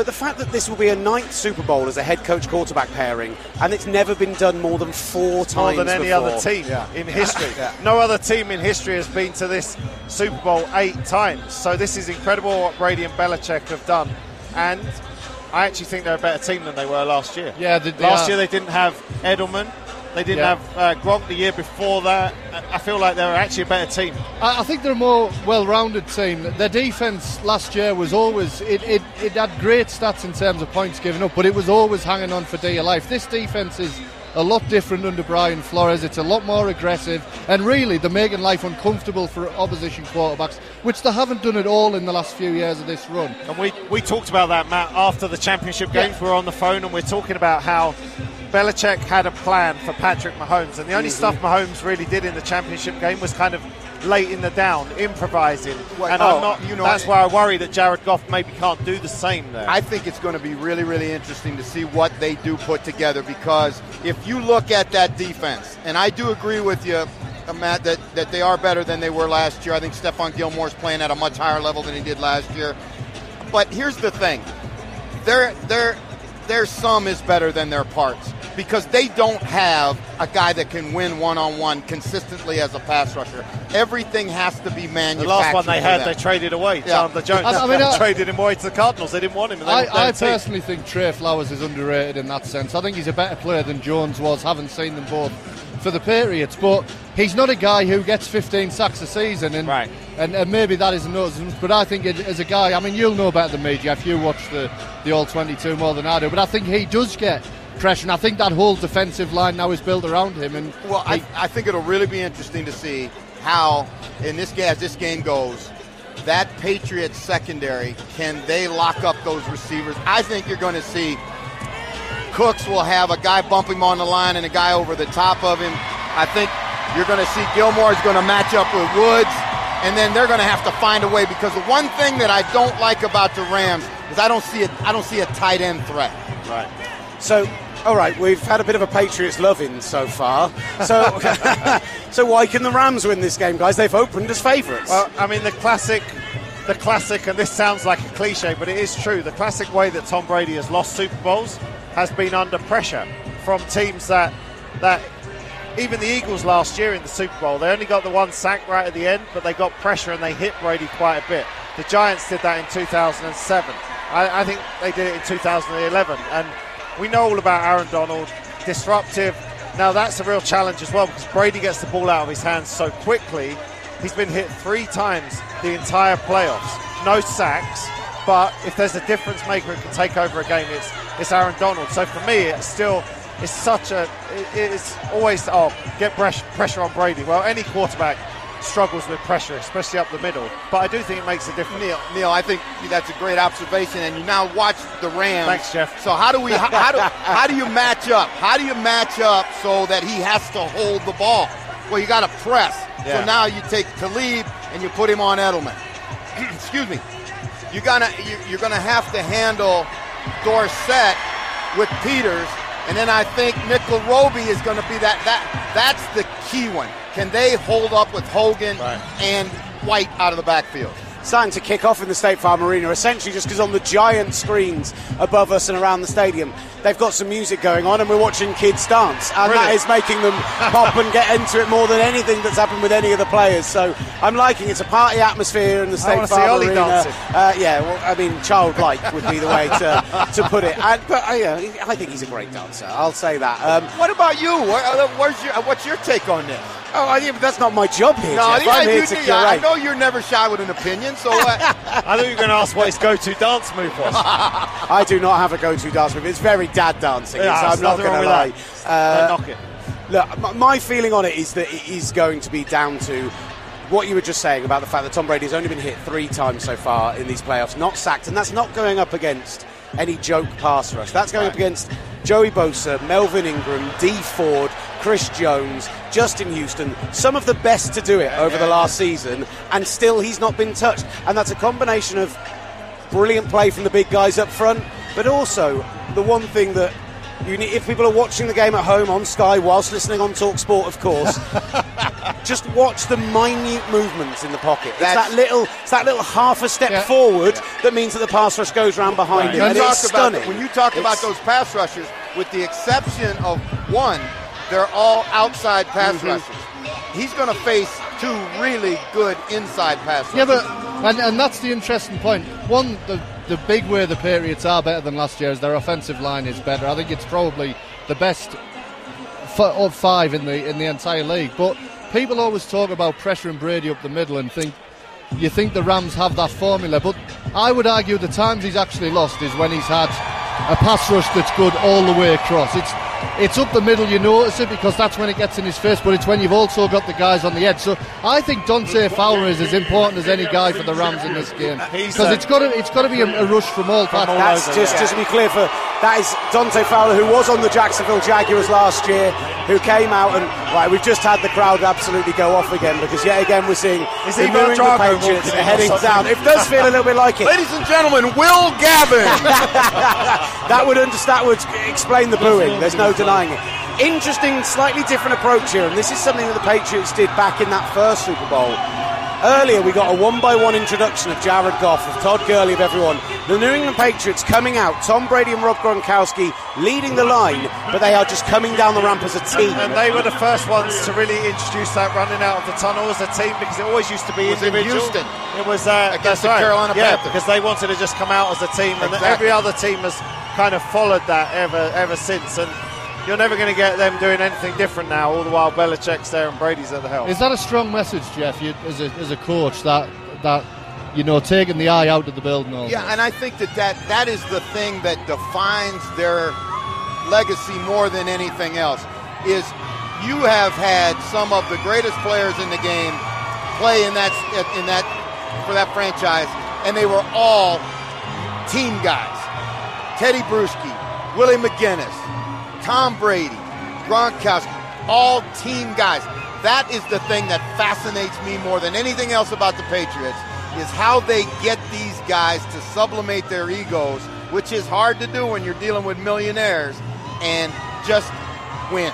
A: But the fact that this will be a ninth Super Bowl as a head coach quarterback pairing, and it's never been done more than four times.
H: More
A: times
H: than any
A: before.
H: other team
A: Yeah.
H: in history.
A: Yeah.
H: No other team in history has been to this Super Bowl eight times. So this is incredible what Brady and Belichick have done. And I actually think they're a better team than they were last year.
B: Yeah, they- they
H: last
B: are.
H: year they didn't have Edelman. They didn't
B: Yeah.
H: have uh, Gronk the year before that. I feel like they were actually a better team.
B: I, I think they're a more well-rounded team. Their defense last year was always it, it, it had great stats in terms of points given up, but it was always hanging on for dear life. This defense is a lot different under Brian Flores. It's a lot more aggressive, and really they're making life uncomfortable for opposition quarterbacks, which they haven't done at all in the last few years of this run.
H: And we, we talked about that, Matt, after the championship games. We were on the phone and we're talking about how Belichick had a plan for Patrick Mahomes. And the only mm-hmm. stuff Mahomes really did in the championship game was kind of late in the down, improvising.
G: Well,
H: and
G: oh,
H: I'm not,
G: you know,
H: that's why I worry that Jared Goff maybe can't do the same there.
G: I think it's going to be really, really interesting to see what they do put together because if you look at that defense, and I do agree with you, Matt, that, that they are better than they were last year. I think Stephon Gilmore's playing at a much higher level than he did last year. But here's the thing their, their, their sum is better than their parts because they don't have a guy that can win one on one consistently as a pass rusher. Everything has to be
H: manual.
G: the
H: last one they had,
G: them.
H: they traded away.
G: Yeah.
H: Chandler Jones
B: I- I mean, I-
H: traded him away to the Cardinals. They didn't want him. They
B: I, I personally think Trey Flowers is underrated in that sense. I think he's a better player than Jones was. Haven't seen them both for the Patriots, but he's not a guy who gets 15 sacks a season, and
H: Right.
B: and, and maybe that isn't us. But I think it, as a guy, I mean, you'll know better than me, Jeff. You watch the the All 22 more than I do, but I think he does get pressure, and I think that whole defensive line now is built around him. And
G: Well, I,
B: he-
G: I think it'll really be interesting to see how, in this game, as this game goes, that Patriots secondary can they lock up those receivers? I think you're going to see Cooks will have a guy bump him on the line and a guy over the top of him. I think you're going to see Gilmore is going to match up with Woods, and then they're going to have to find a way because the one thing that I don't like about the Rams is I don't see a I don't see a tight end threat.
H: Right.
A: So, all right, we've had a bit of a Patriots loving so far. So, so why can the Rams win this game, guys? They've opened as favourites.
H: Well, I mean, the classic, the classic, and this sounds like a cliche, but it is true. The classic way that Tom Brady has lost Super Bowls has been under pressure from teams that that even the Eagles last year in the Super Bowl, they only got the one sack right at the end, but they got pressure and they hit Brady quite a bit. The Giants did that in 2007. I, I think they did it in 2011, and we know all about Aaron Donald, disruptive. Now that's a real challenge as well because Brady gets the ball out of his hands so quickly. He's been hit three times the entire playoffs, no sacks. But if there's a difference maker who can take over a game, it's it's Aaron Donald. So for me, it's still it's such a it's always oh get pressure pressure on Brady. Well, any quarterback struggles with pressure, especially up the middle. But I do think it makes a difference.
G: Neil, Neil, I think that's a great observation, and you now watch the Rams.
H: Thanks, Jeff.
G: So how do we? How, how do how do you match up? How do you match up so that he has to hold the ball? Well, you got to press.
H: Yeah.
G: So now you take Talib and you put him on Edelman. Excuse me. You're gonna you, you're gonna have to handle Dorsett with Peters, and then I think Nickell Robey is going to be that that that's the key one. Can they hold up with Hogan and White out of the backfield?
A: Starting to kick off in the State Farm Arena, essentially just because on the giant screens above us and around the stadium, they've got some music going on, and we're watching kids dance, and that
H: Brilliant.
A: is making them pop and get into it more than anything that's happened with any of the players. So I'm liking it. It's a party atmosphere in the State Farm Arena. Uh, yeah, well, I mean, childlike would be the way to, to put it. And, but uh, yeah, I think he's a great dancer. I'll say that. Um,
G: What about you? What, uh, where's your, what's your take on this?
A: Oh, I- yeah, but that's not my job here.
G: No,
A: Jeff.
G: I,
A: I'm here
G: you-
A: to
G: I know you're never shy with an opinion, so uh,
H: I thought you were going to ask what his go-to dance move was.
A: I do not have a go-to dance move. It's very dad dancing.
H: Yeah,
A: so I'm not going to lie. Uh,
H: knock it.
A: Look, my feeling on it is that it is going to be down to what you were just saying about the fact that Tom Brady has only been hit three times so far in these playoffs, not sacked, and that's not going up against any joke pass rush. That's going up against Joey Bosa, Melvin Ingram, Dee Ford, Chris Jones, Justin Houston, some of the best to do it over the last season, and still he's not been touched. And that's a combination of brilliant play from the big guys up front, but also the one thing that need, if people are watching the game at home on Sky whilst listening on Talk Sport, of course, just watch the minute movements in the pocket. It's that little, it's that little half a step
B: Yeah.
A: forward that means that the pass rush goes around behind him,
G: you
A: and
G: talk
A: it's
G: about
A: stunning.
G: when you talk about those pass rushers, with the exception of one, they're all outside pass
A: Mm-hmm.
G: rushers. He's going to face two really good inside pass rushers.
B: Yeah, but and, and that's the interesting point. One, the the big way the Patriots are better than last year is their offensive line is better. I think it's probably the best of five in the in the entire league. But people always talk about pressuring Brady up the middle and think you think the Rams have that formula. But I would argue the times he's actually lost is when he's had a pass rush that's good all the way across. It's it's up the middle, you notice it because that's when it gets in his face, but it's when you've also got the guys on the edge. So I think Dante Fowler is as important as any guy for the Rams in this game because
H: uh,
B: it's got to it's got to be a, a rush from all parts.
A: That's
H: over,
A: just,
H: yeah.
A: just to be clear for that is Dante Fowler, who was on the Jacksonville Jaguars last year, who came out and right. We've just had the crowd absolutely go off again because yet again we're seeing
H: Is
A: the
H: he
A: New England Patriots
H: walking in or
A: heading down. It does feel a little bit like it.
G: Ladies and gentlemen, Will Gavin.
A: that would under- that would explain the booing. There's no denying it. Interesting, slightly different approach here, and this is something that the Patriots did back in that first Super Bowl. Earlier, we got a one-by-one introduction of Jared Goff, of Todd Gurley, of everyone. The New England Patriots coming out, Tom Brady and Rob Gronkowski leading the line, but they are just coming down the ramp as a team.
H: And they were the first ones to really introduce that running out of the tunnel as a team because it always used to be
G: was in
H: individual.
G: Houston.
H: It was uh,
G: Against
H: that's
G: the
H: right.
G: Carolina
H: yeah,
G: Panthers.
H: because they wanted to just come out as a team, and
G: Exactly.
H: every other team has kind of followed that ever ever since. And you're never going to get them doing anything different now. All the while Belichick's there and Brady's at the helm.
B: Is that a strong message, Jeff, you, as, a, as a coach, that that you know taking the eye out of the building? All
G: Yeah, and I think that, that that is the thing that defines their legacy more than anything else. Is you have had some of the greatest players in the game play in that in that for that franchise, and they were all team guys. Tedy Bruschi, Willie McGinest, Tom Brady, Gronkowski, all team guys. That is the thing that fascinates me more than anything else about the Patriots is how they get these guys to sublimate their egos, which is hard to do when you're dealing with millionaires, and just win.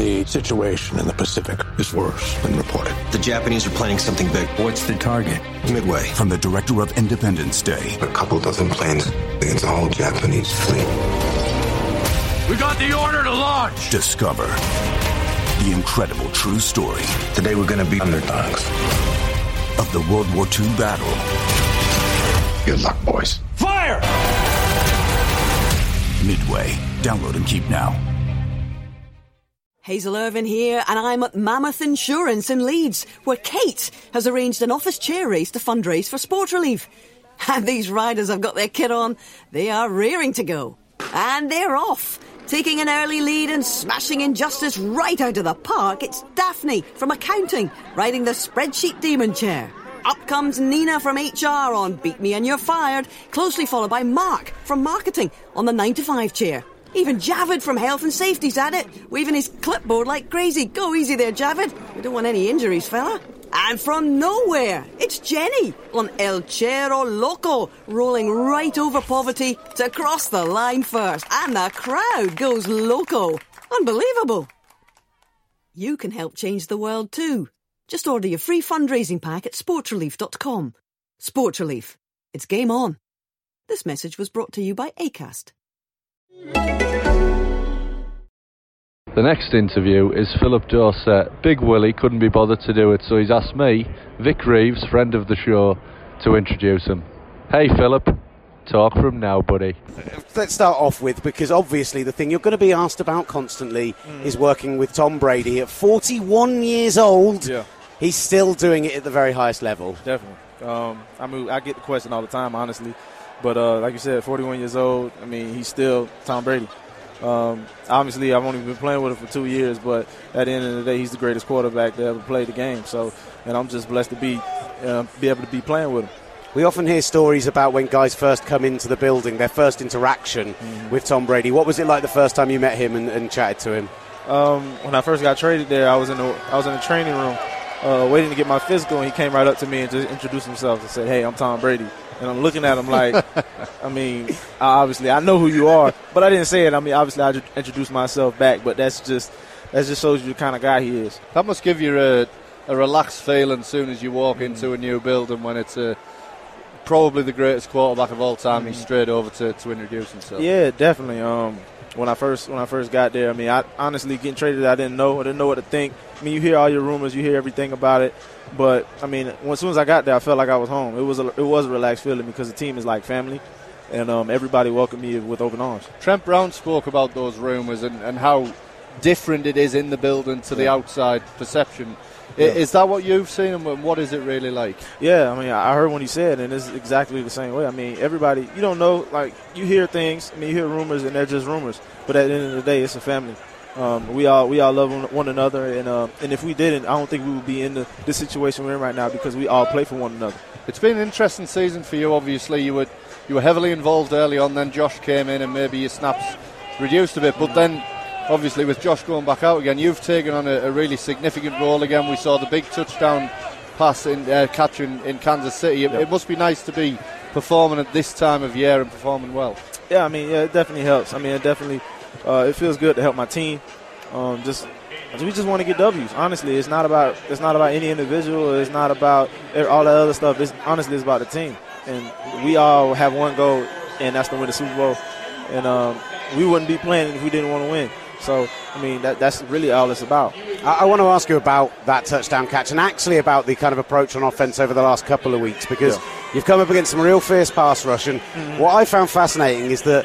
I: The situation in the Pacific is worse than reported.
J: The Japanese are planning something big.
I: What's the target?
J: Midway.
K: From the director of Independence Day.
I: A couple dozen planes against the whole Japanese fleet.
L: We got the order to launch!
K: Discover the incredible true story.
I: Today we're going to be underdogs.
K: Of the World War II battle.
I: Good luck, boys.
L: Fire!
K: Midway. Download and keep now.
M: Hazel Irvine here, and I'm at Mammoth Insurance in Leeds, where Kate has arranged an office chair race to fundraise for sport relief. And these riders have got their kit on. They are rearing to go. And they're off. Taking an early lead and smashing injustice right out of the park, it's Daphne from accounting riding the spreadsheet demon chair. Up comes Nina from HR on Beat Me and You're Fired, closely followed by Mark from marketing on the 9 to 5 chair. Even Javid from Health and Safety's at it, waving his clipboard like crazy. Go easy there, Javid. We don't want any injuries, fella. And from nowhere, it's Jenny on El Chero Loco, rolling right over poverty to cross the line first. And the crowd goes loco. Unbelievable. You can help change the world too. Just order your free fundraising pack at sportsrelief.com. Sports Relief. It's game on. This message was brought to you by ACAST.
N: The next interview is Phillip Dorsett. Big Willie couldn't be bothered to do it, so he's asked me, Vic Reeves, friend of the show, to introduce him. Hey Phillip, talk from now, buddy.
A: Let's start off with because obviously the thing you're going to be asked about constantly
O: Mm.
A: is working with Tom Brady at 41 years old.
O: Yeah.
A: He's still doing it at the very highest level.
O: Definitely. Um, I mean, I get the question all the time, honestly. But uh, like you said, 41 years old. I mean, he's still Tom Brady. Um, obviously, I've only been playing with him for two years, but at the end of the day, he's the greatest quarterback to ever play the game. So, and I'm just blessed to be uh, be able to be playing with him.
A: We often hear stories about when guys first come into the building, their first interaction
O: Mm-hmm.
A: with Tom Brady. What was it like the first time you met him and, and chatted to him?
O: Um, when I first got traded there, I was in the I was in the training room, uh, waiting to get my physical, and he came right up to me and just introduced himself and said, "Hey, I'm Tom Brady." And I'm looking at him like, I mean, obviously I know who you are, but I didn't say it. I mean, obviously I introduced myself back, but that's just that just shows you the kind of guy he is.
B: That must give you a, a relaxed feeling as soon as you walk into mm. a new building when it's a, probably the greatest quarterback of all time. He's mm. straight over to, to introduce himself.
O: Yeah, definitely. Um, when I first when I first got there, I mean, I honestly getting traded, I didn't know, I didn't know what to think. I mean, you hear all your rumors, you hear everything about it, but I mean, when, as soon as I got there, I felt like I was home. It was a it was a relaxed feeling because the team is like family, and um, everybody welcomed me with open arms.
B: Trent Brown spoke about those rumours and, and how different it is in the building to the outside perception.
O: Yeah.
B: Is that what you've seen and what is it really like?
O: Yeah, I mean, I heard what he said, and it's exactly the same way. I mean, everybody, you don't know, like, you hear things, I mean, you hear rumors, and they're just rumors. But at the end of the day, it's a family. Um, we all we all love one- another, and uh, and if we didn't, I don't think we would be in the this situation we're in right now because we all play for one another.
B: It's been an interesting season for you. Obviously, you were you were heavily involved early on. Then Josh came in, and maybe your snaps reduced a bit. But then, obviously, with Josh going back out again, you've taken on a, a really significant role again. We saw the big touchdown pass in uh, catch in, in Kansas City. It, it must be nice to be performing at this time of year and performing well.
O: Yeah, I mean, yeah, it definitely helps. I mean, it definitely uh, it feels good to help my team. Um, just we just want to get W's. Honestly, it's not about it's not about any individual. It's not about all that other stuff. It's honestly it's about the team, and we all have one goal, and that's to win the Super Bowl. And um, we wouldn't be playing if we didn't want to win. So I mean, that, that's really all it's about.
A: I, I want to ask you about that touchdown catch and actually about the kind of approach on offense over the last couple of weeks because
O: Yeah.
A: you've come up against some real fierce pass rush. And what I found fascinating is that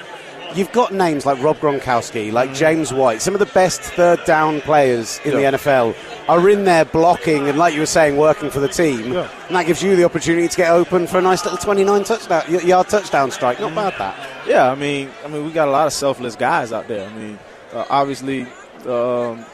A: you've got names like Rob Gronkowski, like James White, some of the best third down players in
O: Yeah.
A: the NFL are in there blocking and, like you were saying, working for the team.
O: Yeah.
A: And that gives you the opportunity to get open for a nice little 29 touchdown yard touchdown strike. Not bad that.
O: Yeah, I mean, I mean, we got a lot of selfless guys out there. I mean, uh, obviously, um,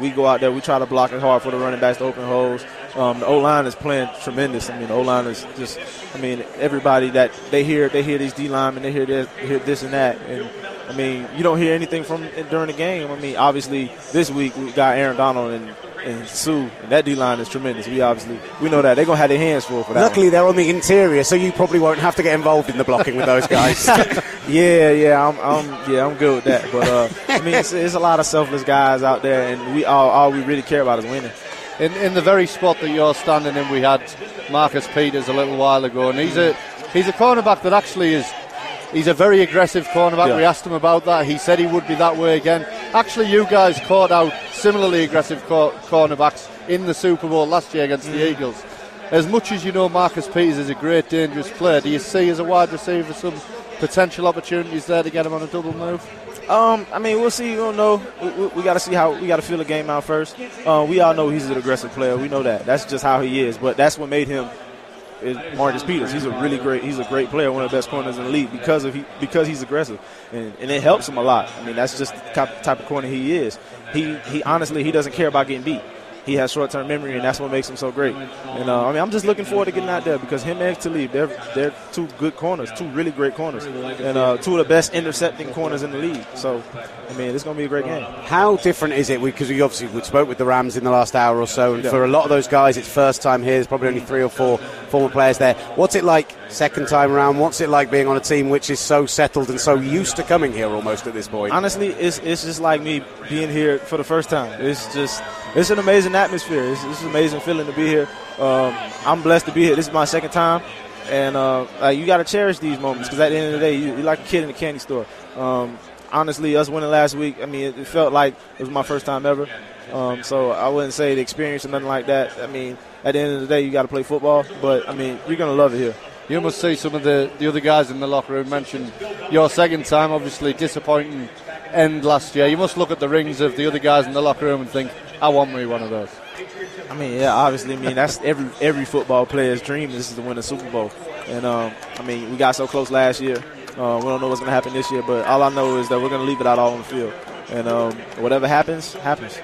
O: we go out there, we try to block it hard for the running backs to open holes. Um, the O line is playing tremendous. I mean, the O line is just, I mean, everybody that they hear, they hear these D linemen, they hear this, hear this and that, and I mean, you don't hear anything from during the game. I mean, obviously, this week we got Aaron Donald and. And Suh, and that D line is tremendous. We obviously we know that they're gonna have their hands full for that. one.
A: Luckily, they're on the interior, so you probably won't have to get involved in the blocking with those guys.
O: yeah, yeah, I'm, I'm, yeah, I'm good with that. But uh, I mean, it's, it's a lot of selfless guys out there, and we all, all we really care about is winning.
B: In, in the very spot that you're standing in, we had Marcus Peters a little while ago, and he's a he's a cornerback that actually is he's a very aggressive cornerback.
O: Yeah.
B: We asked him about that. He said he would be that way again. Actually, you guys caught out similarly aggressive cor- cornerbacks in the Super Bowl last year against
O: Mm.
B: the Eagles. As much as you know Marcus Peters is a great, dangerous player, do you see as a wide receiver some potential opportunities there to get him on a double move?
O: Um, I mean, we'll see. We don't know. We, we, we got to see how we got to feel the game out first. Uh, we all know he's an aggressive player. We know that. That's just how he is. But that's what made him is Marcus Peters. He's a really great. He's a great player, one of the best corners in the league because of he because he's aggressive, and, and it helps him a lot. I mean, that's just the type, of corner he is. He he honestly he doesn't care about getting beat. He has short-term memory, and that's what makes him so great. And uh, I mean, I'm just looking forward to getting out there because him and Talib, they're they're two good corners, two really great corners, and uh, two of the best intercepting corners in the league. So, I mean, it's going to be a great game.
A: How different is it? Because we obviously we spoke with the Rams in the last hour or so, and
O: Yeah.
A: for a lot of those guys, it's first time here. There's probably only three or four former players there. What's it like second time around? What's it like being on a team which is so settled and so used to coming here almost at this point?
O: Honestly, it's it's just like me being here for the first time. It's just it's an amazing atmosphere. It's, it's an amazing feeling to be here. Um, I'm blessed to be here. This is my second time, and uh, like, you got to cherish these moments because at the end of the day, you, you're like a kid in a candy store. Um, honestly, us winning last week, I mean, it, it felt like it was my first time ever. Um, so I wouldn't say the experience or nothing like that. I mean, at the end of the day, you got to play football, but I mean, you're gonna love it here.
B: You must see some of the, the other guys in the locker room mention your second time, obviously disappointing end last year. You must look at the rings of the other guys in the locker room and think, I want me one of those.
O: I mean, yeah, obviously, I mean that's every every football player's dream This is to win a Super Bowl. And um, I mean, we got so close last year. Uh, we don't know what's going to happen this year, but all I know is that we're going to leave it out all on the field. And um, whatever happens, happens.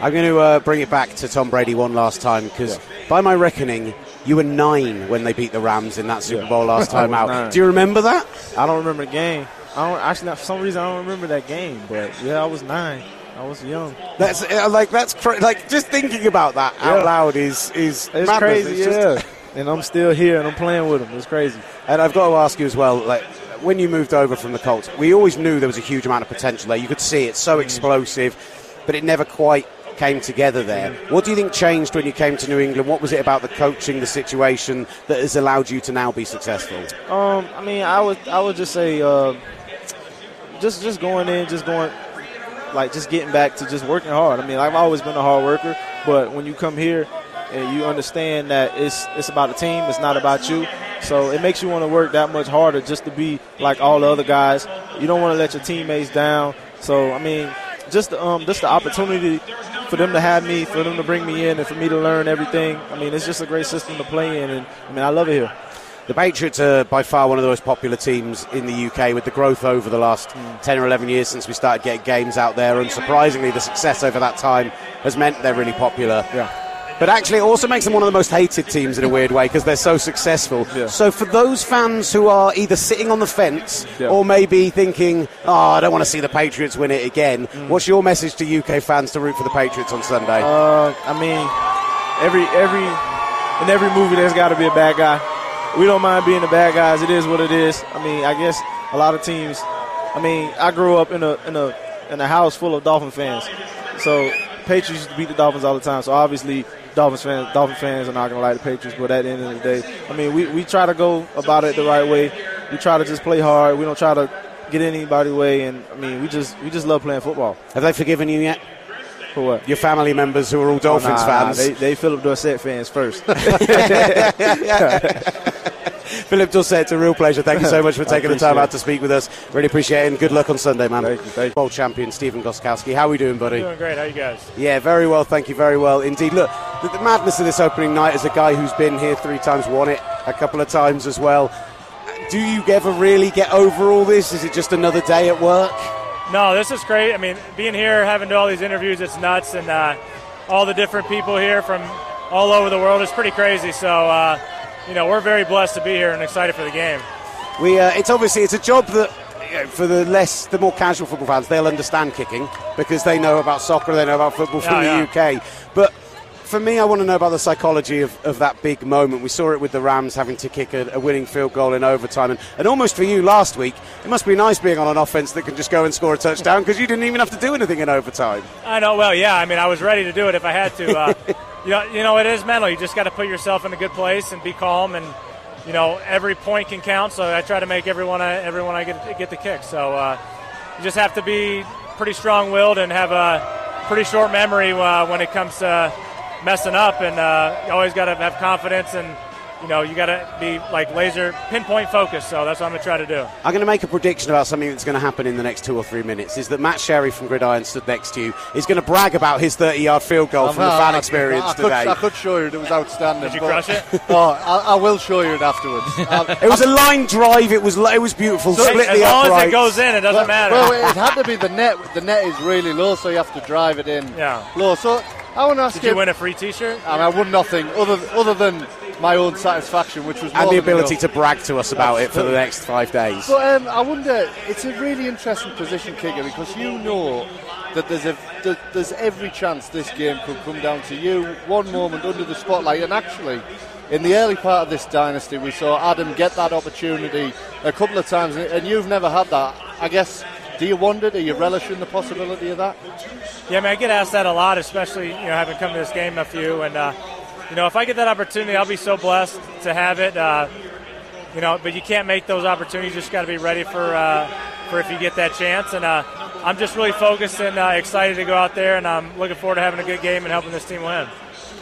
A: I'm going to uh, bring it back to Tom Brady one last time because, by my reckoning, you were nine when they beat the Rams in that Super
O: Yeah.
A: Bowl last time out.
O: nine.
A: Do you remember that?
O: I don't remember the game. I don't actually for some reason I don't remember that game. But yeah, I was nine. I was young.
A: That's uh, like that's cra- like just thinking about that out
O: Yeah.
A: loud is is
O: It's
A: madness.
O: crazy,
A: It's
O: yeah. And I'm still here and I'm playing with them. It's crazy.
A: And I've got to ask you as well, like when you moved over from the Colts, we always knew there was a huge amount of potential there. You could see it, so explosive, but it never quite came together there. What do you think changed when you came to New England? What was it about the coaching, the situation that has allowed you to now be successful?
O: Um, I mean, I would I would just say uh, just just going in, just going like just getting back to just working hard. I mean, I've always been a hard worker, but when you come here and you understand that it's it's about the team, it's not about you. So it makes you want to work that much harder just to be like all the other guys. You don't want to let your teammates down. So I mean, just the, um just the opportunity for them to have me, for them to bring me in, and for me to learn everything. I mean, it's just a great system to play in, and I mean, I love it here.
A: The Patriots are by far one of the most popular teams in the UK with the growth over the last 10 or 11 years since we started getting games out there. Unsurprisingly, the success over that time has meant they're really popular.
O: Yeah.
A: But actually, it also makes them one of the most hated teams in a weird way because they're so successful. So, for those fans who are either sitting on the fence
O: Yeah.
A: or maybe thinking, oh, I don't want to see the Patriots win it again,
O: Mm.
A: what's your message to UK fans to root for the Patriots on Sunday?
O: Uh, I mean, every every in every movie there's got to be a bad guy. We don't mind being the bad guys. It is what it is. I mean, I guess a lot of teams. I mean, I grew up in a in a in a house full of Dolphin fans, so Patriots used to beat the Dolphins all the time. So obviously, Dolphins fans Dolphin fans are not gonna like the Patriots. But at the end of the day, I mean, we, we try to go about it the right way. We try to just play hard. We don't try to get in anybody's way. And I mean, we just we just love playing football.
A: Have they forgiven you yet?
O: For what?
A: Your family members who are all Dolphins
O: Oh, nah, nah,
A: fans.
O: they, they Phillip Dorsett fans first.
A: but Phillip Dorsett, it's a real pleasure. Thank you so much for taking the time
B: appreciate
A: out to speak with us. Really appreciate it, and good luck on Sunday, man.
B: Thank you, thank you.
A: World champion Stephen Gostkowski. How are we doing, buddy?
P: Doing great. How you guys?
A: Yeah, very well, thank you, very well indeed. Look, the, the madness of this opening night as a guy who's been here three times, won it a couple of times as well. Do you ever really get over all this? Is it just another day at work?
P: No, this is great. I mean, being here, having to do all these interviews, it's nuts, and uh, all the different people here from all over the world is pretty crazy. So, uh, you know, we're very blessed to be here and excited for the game.
A: We, uh, it's obviously it's a job that you know, for the less, the more casual football fans, they'll understand kicking because they know about soccer, they know about football from
P: Yeah,
A: the UK. But for me, I want to know about the psychology of, of that big moment. We saw it with the Rams having to kick a, a winning field goal in overtime, and, and almost for you last week, it must be nice being on an offense that can just go and score a touchdown because you didn't even have to do anything in overtime.
P: I know. Well, yeah. I mean, I was ready to do it if I had to. Uh, you know, you know, it is mental. You just got to put yourself in a good place and be calm, and you know, every point can count. So I try to make everyone I everyone I get get the kick. So uh, you just have to be pretty strong-willed and have a pretty short memory uh, when it comes to messing up, and uh, you always got to have confidence and. You know, you got to be like laser pinpoint focus. So that's what I'm gonna try to do.
A: I'm going to make a prediction about something that's going to happen in the next two or three minutes. Is that Matt Sherry from Gridiron stood next to you is going to brag about his 30-yard field goal
B: I'm
A: from the fan
B: I-
A: experience
B: I could,
A: today.
B: I could show you it was outstanding.
P: Did you
B: but-
P: crush it?
B: oh, I, I will show you it afterwards.
A: It was a line drive. It was it was beautiful.
P: So
A: Split
P: as
A: the
P: long as it goes in, it doesn't
B: well,
P: matter.
B: Well, it had to be the net. The net is really low, so you have to drive it in
P: Yeah.
B: low. So I want to ask
P: Did
B: you.
P: Did you win a free T-shirt?
B: I, mean, I won nothing other other than my own satisfaction, which was
A: and the ability
B: enough.
A: to brag to us about it for the next five days.
B: But um, I wonder, it's a really interesting position kicker because you know that there's a that there's every chance this game could come down to you one moment under the spotlight. And actually, in the early part of this dynasty, we saw Adam get that opportunity a couple of times, and you've never had that. I guess. Do you wonder? Do you relish in the possibility of that?
P: Yeah, I mean, I get asked that a lot, especially you know having come to this game a few, and uh, you know if I get that opportunity, I'll be so blessed to have it. Uh, you know, but you can't make those opportunities. You just got to be ready for uh, for if you get that chance. And uh, I'm just really focused and uh, excited to go out there, and I'm looking forward to having a good game and helping this team win.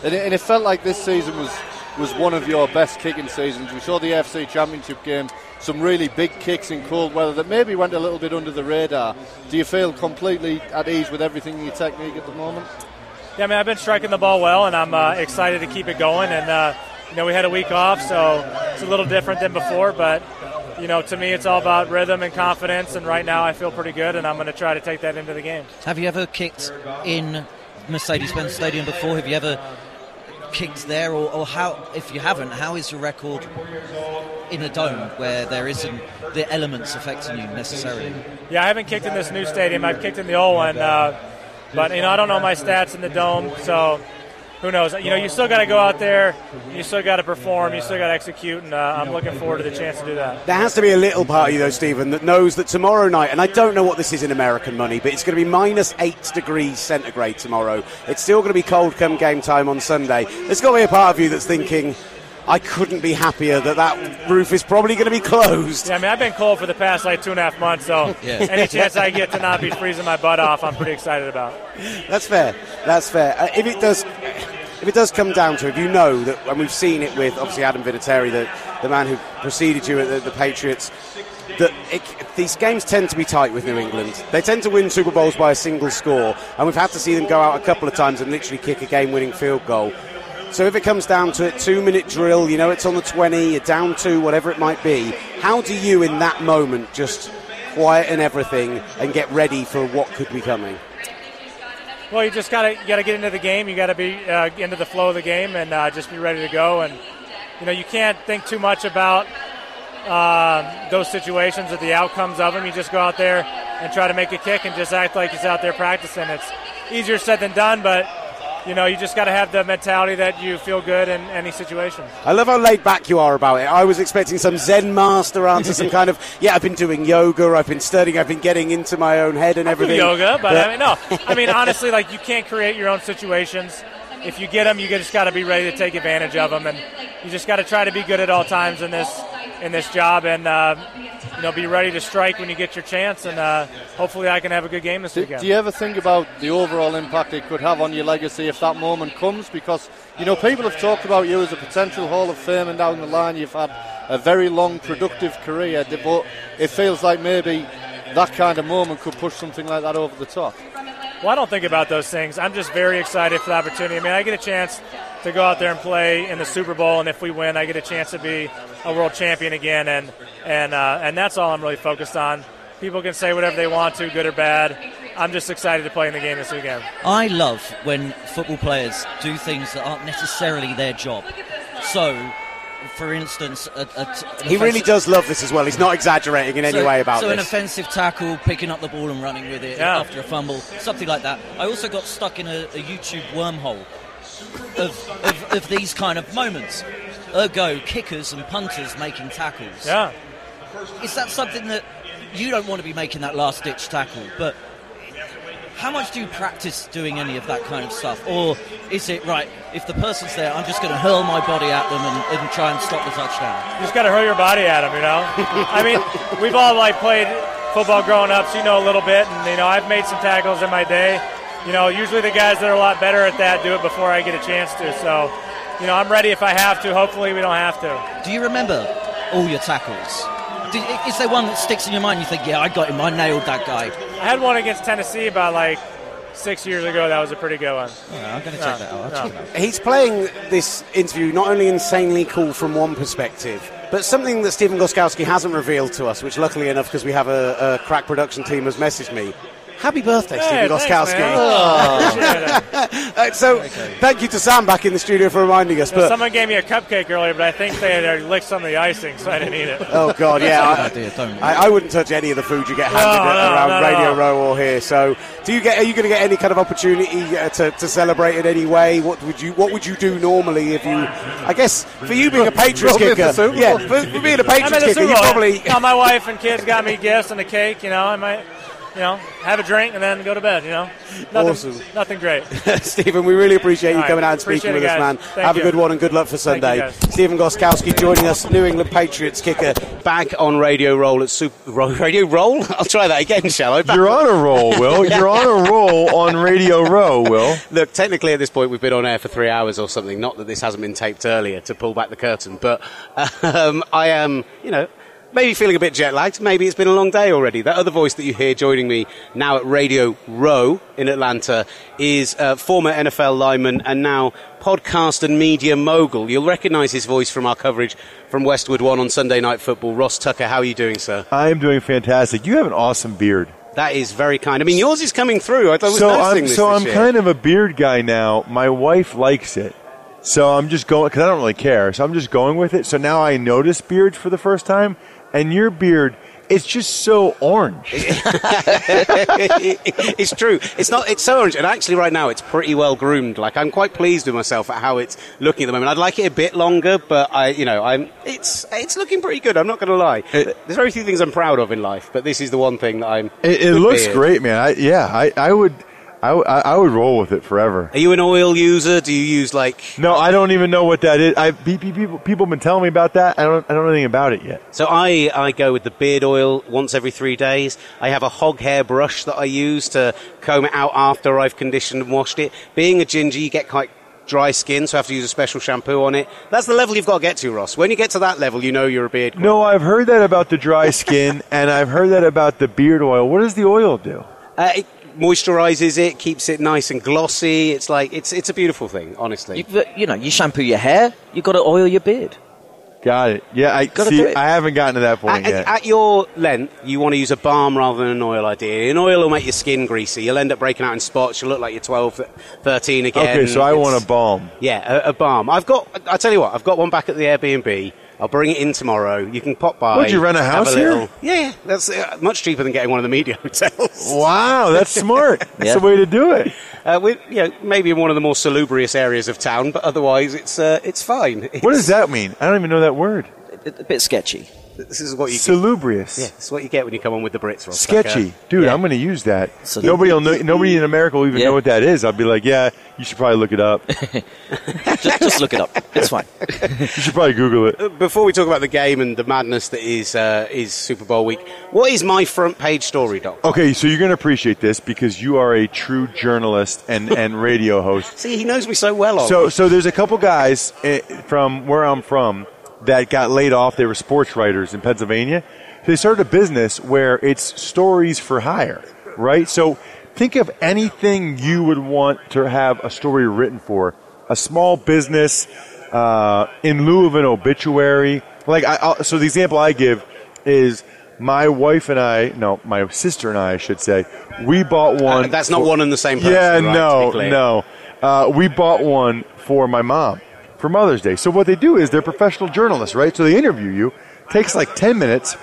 B: And it, and it felt like this season was was one of your best kicking seasons. We saw the AFC Championship game, some really big kicks in cold weather that maybe went a little bit under the radar. Do you feel completely at ease with everything in your technique at the moment?
P: Yeah, I mean, I've been striking the ball well, and I'm uh, excited to keep it going. And uh, you know, we had a week off, so it's a little different than before. But you know, to me, it's all about rhythm and confidence. And right now, I feel pretty good, and I'm going to try to take that into the game.
C: Have you ever kicked in Mercedes-Benz Stadium before? Have you ever kicked there, or, or how? If you haven't, how is your record in a dome where there isn't the elements affecting you necessarily?
P: Yeah, I haven't kicked in this new stadium. I've kicked in the old one, uh, but you know, I don't know my stats in the dome, so who knows? You know, you still got to go out there, you still got to perform, you still got to execute, and uh, I'm looking forward to the chance to do that.
A: There has to be a little part of you, though, Stephen, that knows that tomorrow night, and I don't know what this is in American money, but it's going to be minus eight degrees centigrade tomorrow. It's still going to be cold come game time on Sunday. There's got to be a part of you that's thinking, I couldn't be happier that that roof is probably going to be closed.
P: Yeah, I mean, I've been cold for the past like two and a half months, so
A: Yeah.
P: any chance I get to not be freezing my butt off, I'm pretty excited about.
A: That's fair. That's fair. Uh, if it does, if it does come down to, it, if you know that, and we've seen it with obviously Adam Vinatieri, the the man who preceded you at the, the Patriots, that it, these games tend to be tight with New England. They tend to win Super Bowls by a single score, and we've had to see them go out a couple of times and literally kick a game-winning field goal. So if it comes down to it, two-minute drill, you know it's on the 20, you're down two, whatever it might be. How do you, in that moment, just quieten everything and get ready for what could be coming?
P: Well, you just gotta gotta get into the game. You gotta be uh, into the flow of the game and uh, just be ready to go. And you know you can't think too much about um, those situations or the outcomes of them. You just go out there and try to make a kick and just act like he's out there practicing. It's easier said than done, but you know you just got to have the mentality that you feel good in any situation.
A: I love how laid back you are about it. I was expecting some Zen master answer, some kind of, yeah, I've been doing yoga, I've been studying, I've been getting into my own head and
P: do
A: everything.
P: yoga, but I mean, no. I mean, honestly, like you can't create your own situations. If you get them, you just got to be ready to take advantage of them, and you just got to try to be good at all times in this in this job. And uh, you know, be ready to strike when you get your chance, and uh, hopefully I can have a good game this
B: Do,
P: weekend.
B: do you ever think about the overall impact it could have on your legacy if that moment comes? Because, you know, people have talked about you as a potential Hall of Famer down the line. You've had a very long, productive career, but it feels like maybe that kind of moment could push something like that over the top.
P: Well, I don't think about those things. I'm just very excited for the opportunity. I mean, I get a chance to go out there and play in the Super Bowl, and if we win, I get a chance to be a world champion again, and and uh, and that's all I'm really focused on. People can say whatever they want to, good or bad. I'm just excited to play in the game this weekend.
C: I love when football players do things that aren't necessarily their job. So, for instance, a, a,
A: He really does love this as well. He's not exaggerating in any way about this.
C: so an offensive tackle, picking up the ball and running with it
P: Yeah.
C: after a fumble, something like that. I also got stuck in a, a YouTube wormhole of, of, of these kind of moments. Ergo, kickers and punters making tackles.
P: Yeah.
C: Is that something that you don't want to be making that last ditch tackle? But how much do you practice doing any of that kind of stuff? Or is it, right, if the person's there, I'm just going to hurl my body at them and, and try and stop the touchdown?
P: You just got to hurl your body at them, you know. I mean, we've all like played football growing up, so you know a little bit, and you know I've made some tackles in my day. You know, usually the guys that are a lot better at that do it before I get a chance to. So, you know, I'm ready if I have to. Hopefully, we don't have to.
C: Do you remember all your tackles? Did, is there one that sticks in your mind? You think, yeah, I got him, I nailed that guy.
P: I had one against Tennessee about like six years ago. That was a pretty good one.
C: I'm going to
P: No,
C: check that out.
P: No.
C: check out.
A: He's playing this interview not only insanely cool from one perspective, but something that Stephen Gostkowski hasn't revealed to us, which luckily enough, because we have a, a crack production team, has messaged me. Happy birthday,
P: Hey,
A: Stephen
P: thanks, Gostkowski.
A: Oh.
P: Appreciate it.
A: Uh, so, thank you to Sam back in the studio for reminding us.
P: You know,
A: But
P: someone gave me a cupcake earlier, but I think they had licked some of the icing, so I didn't eat it.
A: Oh God, yeah. I,
C: Good idea, don't
A: I, I wouldn't touch any of the food you get handed
P: No, no,
A: around
P: not at
A: Radio
P: all.
A: Row or here. So, do you get? Are you going to get any kind of opportunity uh, to, to celebrate in any way? What would you What would you do normally if you? I guess for you being a Patriots
B: Roll in the
A: kicker, yeah, for, for being a
P: I'm
A: Patriots kicker, you probably.
P: No, my wife and kids got me gifts and a cake. You know, I might, you know, have a drink and then go to bed. You know, nothing,
A: Awesome.
P: nothing great.
A: Stephen, we really appreciate you
P: All right.
A: coming out and speaking
P: Appreciate
A: with us, man.
P: Thank
A: Have
P: you.
A: a good one and good luck for Sunday.
P: guys.
A: Stephen Gostkowski joining us, New England Patriots kicker, back on Radio Roll at Super Radio Roll. I'll try that again, shall I? Back
Q: You're on a roll, Will. You're on a roll on Radio Row, Will.
A: Look, technically at this point we've been on air for three hours or something. Not that this hasn't been taped earlier to pull back the curtain, but um, I am, you know, maybe feeling a bit jet lagged. Maybe it's been a long day already. That other voice that you hear joining me now at Radio Row in Atlanta is uh, former NFL lineman and now podcast and media mogul. You'll recognise his voice from our coverage from Westwood One on Sunday Night Football. Ross Tucker, how are you doing, sir?
Q: I am doing fantastic. You have an awesome beard.
A: That is very kind. I mean, yours is coming through. I was
Q: so
A: noticing
Q: I'm
A: this
Q: so
A: this
Q: I'm
A: year.
Q: kind of a beard guy now. My wife likes it, so I'm just going because I don't really care. So I'm just going with it. So now I notice beards for the first time, and your beard, it's just so orange.
A: it's true. It's not. It's so orange, and actually, right now, it's pretty well groomed. Like I'm quite pleased with myself at how it's looking at the moment. I'd like it a bit longer, but I, you know, I'm. It's it's looking pretty good. I'm not going to lie. There's very few things I'm proud of in life, but this is the one thing that I'm.
Q: It, it looks
A: beard.
Q: great, man. I, yeah, I, I would, I, w- I- I would roll with it forever.
A: Are you an oil user? Do you use like?
Q: No, I don't even know what that is. I pe- pe- people people have been telling me about that. I don't I don't know anything about it yet.
A: So I, I go with the beard oil once every three days. I have a hog hair brush that I use to comb it out after I've conditioned and washed it. Being a ginger, you get quite dry skin, so I have to use a special shampoo on it. That's the level you've got to get to, Ross. When you get to that level, you know you're a beard.
Q: No, I've heard that about the dry skin, and I've heard that about the beard oil. What does the oil do?
A: Uh, it moisturizes it, keeps it nice and glossy. It's like it's it's a beautiful thing, honestly.
R: You, you know, you shampoo your hair, you got to oil your beard.
Q: Got it. Yeah, I
R: Gotta
Q: see.
R: do it.
Q: I haven't gotten to that point
A: At,
Q: yet.
A: at your length, you want to use a balm rather than an oil, idea. An oil will make your skin greasy. You'll end up breaking out in spots. You'll look like you're 12, 13 again.
Q: okay, so I
A: It's-
Q: want a balm.
A: Yeah, a, a balm. I've got. I tell you what, I've got one back at the Airbnb. I'll bring it in tomorrow. You can pop by.
Q: Would you rent a
A: have
Q: house here?
A: little- Yeah, yeah. That's uh, much cheaper than getting one of the media hotels.
Q: Wow, that's smart. That's the way to do it.
A: Uh, we, you know, maybe in one of the more salubrious areas of town, but otherwise it's uh, it's fine.
Q: What does that mean? I don't even know that word.
R: A, a bit sketchy.
A: This is what you
Q: Salubrious.
A: Get. Yeah, this is what you get when you come on with the Brits. Ross
Q: Sketchy,
A: Tucker.
Q: dude.
A: Yeah.
Q: I'm going to use that.
A: So-
Q: nobody will know. Nobody in America will even
A: Yeah.
Q: know what that is. I'll be like, yeah, you should probably look it up.
R: just, just look it up. It's fine.
Q: you should probably Google it.
A: Uh, Before we talk about the game and the madness that is uh, is Super Bowl week, what is my front page story, Doc?
Q: Okay, so you're going to appreciate this because you are a true journalist and, and radio host.
A: See, he knows me so well.
Q: So, so there's a couple guys eh, from where I'm from that got laid off. They were sports writers in Pennsylvania. They started a business where it's stories for hire, right? So think of anything you would want to have a story written for. A small business uh, in lieu of an obituary. Like, I, I'll, so the example I give is my wife and I, no, my sister and I, I should say, we bought one.
A: Uh, that's not one and the same person,
Q: Yeah,
A: right,
Q: no, no. Uh, we bought one for my mom for Mother's Day. So what they do is they're professional journalists, right? So they interview you. Takes like ten minutes.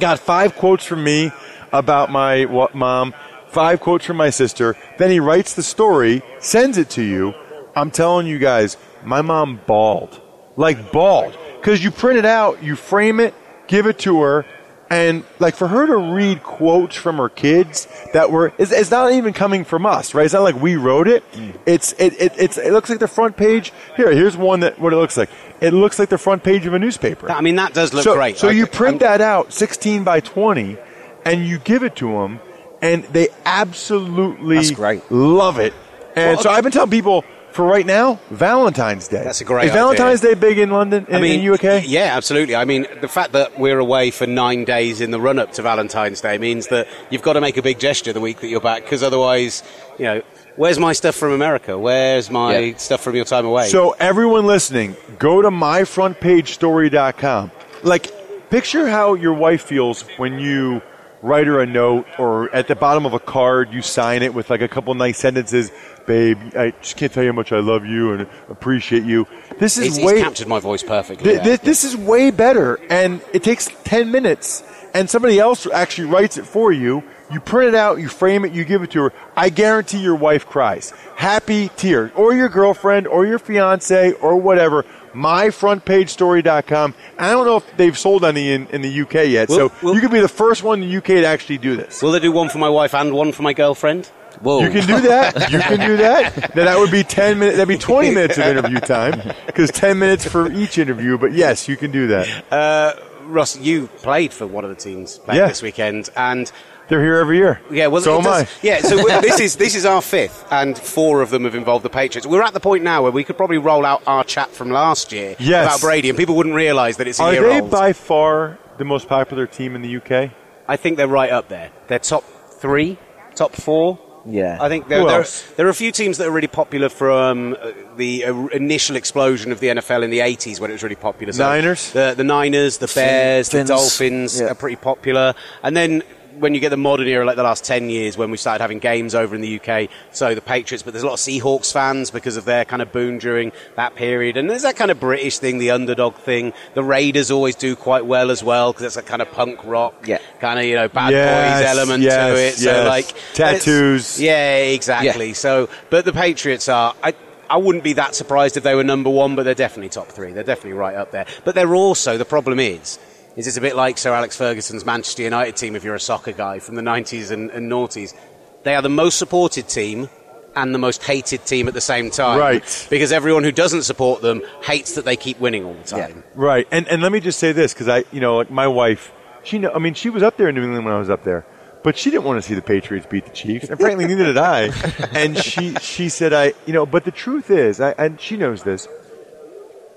Q: Got five quotes from me about my mom. Five quotes from my sister. Then he writes the story, sends it to you. I'm telling you guys, my mom bawled, like bawled, because you print it out, you frame it, give it to her, and like for her to read quotes from her kids that were it's, it's not even coming from us right? It's not like we wrote it. It's it, it it's it looks like the front page. Here here's one that what it looks like. It looks like the front page of a newspaper.
A: I mean, that does look
Q: so,
A: great.
Q: so
A: I-
Q: you print that out 16 by 20 and you give it to them and they absolutely
R: That's great.
Q: love it. And
A: Well,
Q: so i've been telling people for right now valentine's day
A: That's a great
Q: is
A: idea.
Q: valentine's day big in london in,
A: I mean,
Q: in you okay
A: Yeah, absolutely. I mean, the fact that we're away for nine days in the run up to Valentine's Day means that you've got to make a big gesture the week that you're back, because otherwise, you know, where's my stuff from America? Where's my
Q: Yeah.
A: stuff from your time away?
Q: So everyone listening, go to myfrontpagestory.com. Like, picture how your wife feels when you write her a note or at the bottom of a card you sign it with like a couple nice sentences. Babe, I just can't tell you how much I love you and appreciate you. This is
A: he's, he's
Q: way
A: captured my voice perfectly.
Q: Th- th- this is way better, and it takes 10 minutes, and somebody else actually writes it for you. You print it out, you frame it, you give it to her. I guarantee your wife cries. Happy tears. Or your girlfriend, or your fiance, or whatever. MyFrontPageStory.com. I don't know if they've sold any in, in the UK yet,
A: Well-
Q: so you could be the first one in the UK to actually do this.
A: Will they do one for my wife and one for my girlfriend? Whoa.
Q: You can do that. You can do that. Then that would be ten minutes. That'd be twenty minutes of interview time because ten minutes for each interview. But yes, you can do that.
A: Uh, Ross, you played for one of the teams playing
Q: Yeah.
A: this weekend, and
Q: They're here every year.
A: Yeah, well,
Q: so
A: it
Q: am
A: does-
Q: I.
A: Yeah, so this is this is our fifth, and four of them have involved the Patriots. We're at the point now where we could probably roll out our chat from last year
Q: Yes.
A: about Brady, and people wouldn't realise that it's a
Q: Are
A: year
Q: they
A: old.
Q: by far the most popular team in the UK?
A: I think they're right up there. They're top three, top four.
R: Yeah.
A: I think there, there,
Q: else?
A: there are a few teams that are really popular from uh, the uh, initial explosion of the NFL in the 80s when it was really popular.
Q: Niners?
A: The, the Niners, the Bears,
R: Fins.
A: the Dolphins
R: Yeah.
A: are pretty popular. And then when you get the modern era, like the last 10 years, when we started having games over in the UK, so the Patriots, but there's a lot of Seahawks fans because of their kind of boom during that period. And there's that kind of British thing, the underdog thing. The Raiders always do quite well as well because it's a kind of punk rock,
R: Yeah.
A: kind of, you know, bad
Q: Yes,
A: boys element
Q: yes,
A: to it. So,
Q: yes.
A: like,
Q: Tattoos.
A: Yeah, exactly. So, but the Patriots are. I, I wouldn't be that surprised if they were number one, but they're definitely top three. They're definitely right up there. But they're also the problem is, is it's a bit like Sir Alex Ferguson's Manchester United team. If you're a soccer guy from the 90s and, and noughties, they are the most supported team. And the most hated team at the same time.
Q: Right.
A: Because everyone who doesn't support them hates that they keep winning all the time.
Q: Right. And and let me just say this because I, you know, like my wife, she know. I mean, she was up there in New England when I was up there, but she didn't want to see the Patriots beat the Chiefs, and frankly, neither did I. And she she said, I, you know, but the truth is, I, and she knows this.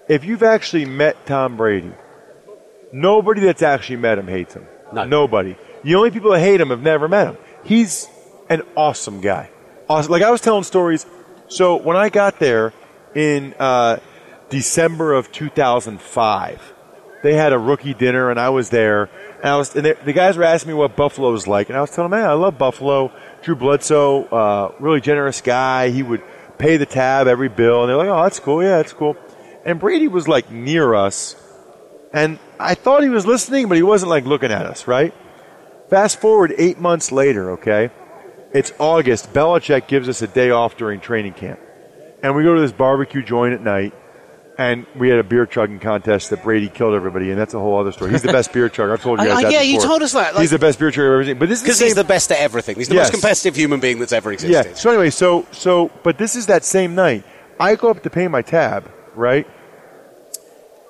Q: If you've actually met Tom Brady, nobody that's actually met him hates him.
A: No.
Q: Nobody. The only people that hate him have never met him. He's an awesome guy. Awesome. Like I was telling stories. So when I got there in uh, December of 2005, they had a rookie dinner, and I was there. And I was, and they, the guys were asking me what Buffalo was like, and I was telling them, "Man, I love Buffalo." Drew Bledsoe, uh, really generous guy. He would pay the tab every bill, and they're like, "Oh, that's cool. Yeah, that's cool." And Brady was like near us, and I thought he was listening, but he wasn't like looking at us, right? Fast forward eight months later, okay? It's August. Belichick gives us a day off during training camp. And we go to this barbecue joint at night. and we had a beer chugging contest that Brady killed everybody, and that's a whole other story. He's the best beer chugger. I've told you guys
A: I-
Q: that
A: yeah, you told us that, like-
Q: he's the best beer chugger I've ever seen. But this is
A: Because
Q: the
A: he's the best at everything. He's the
Q: Yes.
A: most competitive human being that's ever existed.
Q: Yes. So anyway, so so but this is that same night. I go up to pay my tab, right?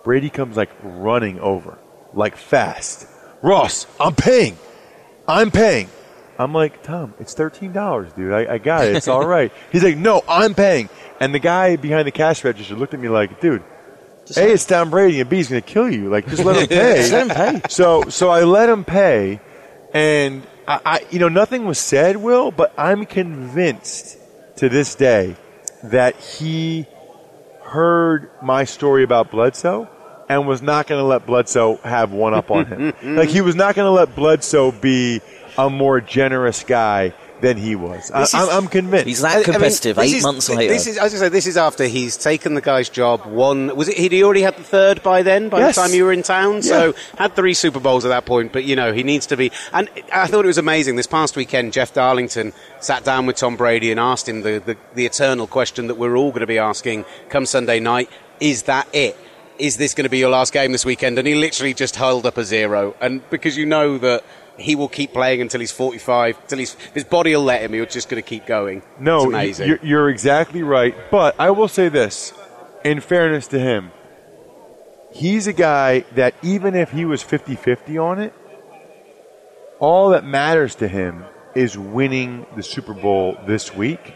Q: Brady comes like running over, like fast. Ross, I'm paying. I'm paying. I'm like, Tom, it's thirteen dollars, dude. I, I got it. It's all right. He's like, No, I'm paying. And the guy behind the cash register looked at me like, dude, A, it's Tom Brady, and B, he's going to kill you. Like, just let him pay.
R: Just let him pay.
Q: So, so I let him pay, and I, I, you know, nothing was said, Will, but I'm convinced to this day that he heard my story about Bledsoe and was not going to let Bledsoe have one up on him. like, he was not going to let Bledsoe be a more generous guy than he was. I,
A: This is-
Q: I'm, I'm convinced.
R: He's
A: I- I
R: that
A: mean,
R: competitive.
A: this
R: eight
A: is-
R: months later.
A: This is, I was going to say, this is after he's taken the guy's job. One was it? He'd already had the third by then. By
Q: Yes.
A: the time you were in town, so had three Super Bowls at that point. But you know, he needs to be. And I thought it was amazing. This past weekend, Jeff Darlington sat down with Tom Brady and asked him the the, the eternal question that we're all going to be asking come Sunday night: Is that it? Is this going to be your last game this weekend? And he literally just held up a zero. And because you know that. He will keep playing until he's 45. Till he's, his body will let him. He's just going to keep going.
Q: No,
A: it's amazing.
Q: You're, you're exactly right. But I will say this, in fairness to him, he's a guy that even if he was 50 50 on it, all that matters to him is winning the Super Bowl this week.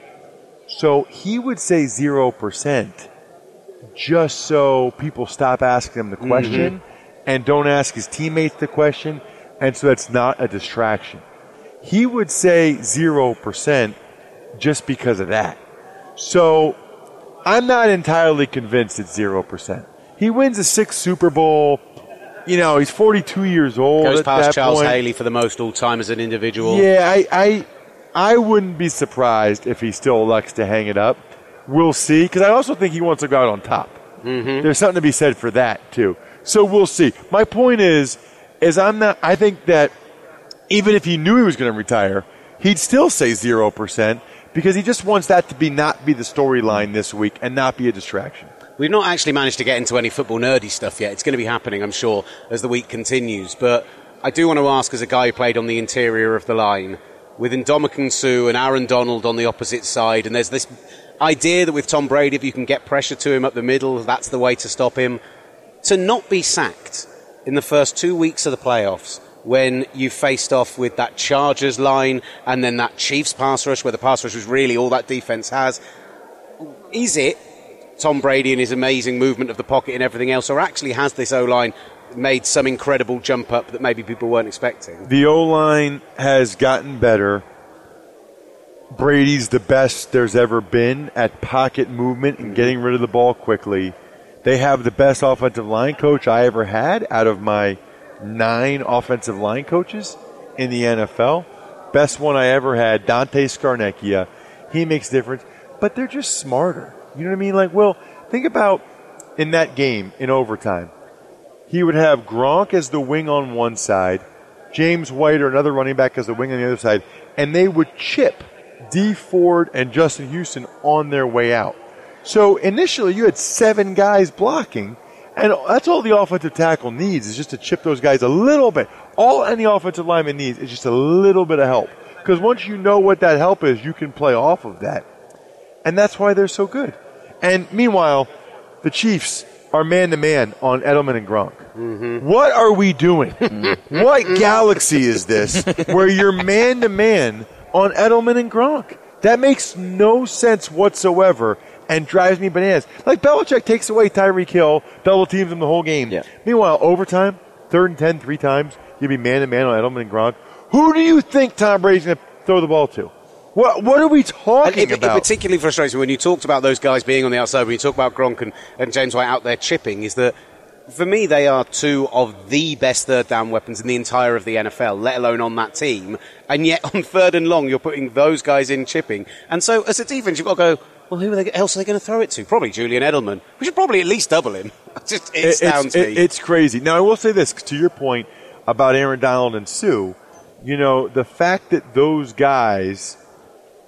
Q: So he would say 0% just so people stop asking him the mm-hmm. question and don't ask his teammates the question, and so that's not a distraction. He would say 0% just because of that. So I'm not entirely convinced it's 0%. He wins a sixth Super Bowl. You know, he's 42 years old.
A: Goes past Charles
Q: point.
A: Haley for the most all time as an individual.
Q: Yeah, I, I, I wouldn't be surprised if he still elects to hang it up. We'll see, because I also think he wants to go out on top.
A: Mm-hmm.
Q: There's something to be said for that too. So we'll see. My point is, is I'm not. I think that even if he knew he was going to retire, he'd still say zero percent because he just wants that to be not be the storyline this week and not be a distraction.
A: We've not actually managed to get into any football nerdy stuff yet. It's going to be happening, I'm sure, as the week continues. But I do want to ask, as a guy who played on the interior of the line, with Ndamukong Suh and Aaron Donald on the opposite side, and there's this idea that with Tom Brady, if you can get pressure to him up the middle, that's the way to stop him. To not be sacked in the first two weeks of the playoffs when you faced off with that Chargers line and then that Chiefs pass rush, where the pass rush was really all that defense has, is it Tom Brady and his amazing movement of the pocket and everything else, or actually has this O line made some incredible jump up that maybe people weren't expecting?
Q: The O line has gotten better. Brady's the best there's ever been at pocket movement and getting rid of the ball quickly. They have the best offensive line coach I ever had out of my nine offensive line coaches in the NFL. Best one I ever had, Dante Scarnecchia. He makes difference, but they're just smarter. You know what I mean? Like, well, think about in that game in overtime. He would have Gronk as the wing on one side, James White or another running back as the wing on the other side, and they would chip Dee Ford and Justin Houston on their way out. So initially, you had seven guys blocking, and that's all the offensive tackle needs is just to chip those guys a little bit. All any offensive lineman needs is just a little bit of help. Because once you know what that help is, you can play off of that. And that's why they're so good. And meanwhile, the Chiefs are man to man on Edelman and Gronk. Mm-hmm. What are we doing? what galaxy is this where you're man to man on Edelman and Gronk? That makes no sense whatsoever and drives me bananas. Like Belichick takes away Tyreek Hill, double teams him the whole game. Meanwhile, overtime, third and ten, three times, you'd be man to man on Edelman and Gronk. Who do you think Tom Brady's going to throw the ball to? What What are we talking
A: it, it particularly frustrates me when you talked about those guys being on the outside, when you talk about Gronk and, and James White out there chipping, is that for me, they are two of the best third down weapons in the entire of the NFL, let alone on that team. And yet, on third and long, you're putting those guys in chipping. And so, as a defense, you've got to go, well, who are they, else are they going to throw it to? Probably Julian Edelman. We should probably at least double him. Just, it, astounds
Q: it's,
A: me.
Q: it- it's crazy. Now, I will say this to your point about Aaron Donald and Suh. You know, the fact that those guys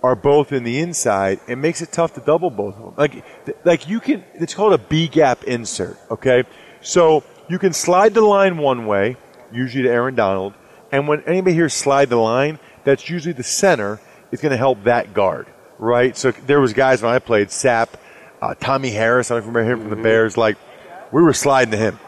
Q: are both in the inside, it makes it tough to double both of them. Like, like you can, it's called a B gap insert, okay? So you can slide the line one way, usually to Aaron Donald, and when anybody here slide the line, that's usually the center is going to help that guard, right? So there was guys when I played, Sapp, uh, Tommie Harris, I don't remember him from the Bears, like, we were sliding to him.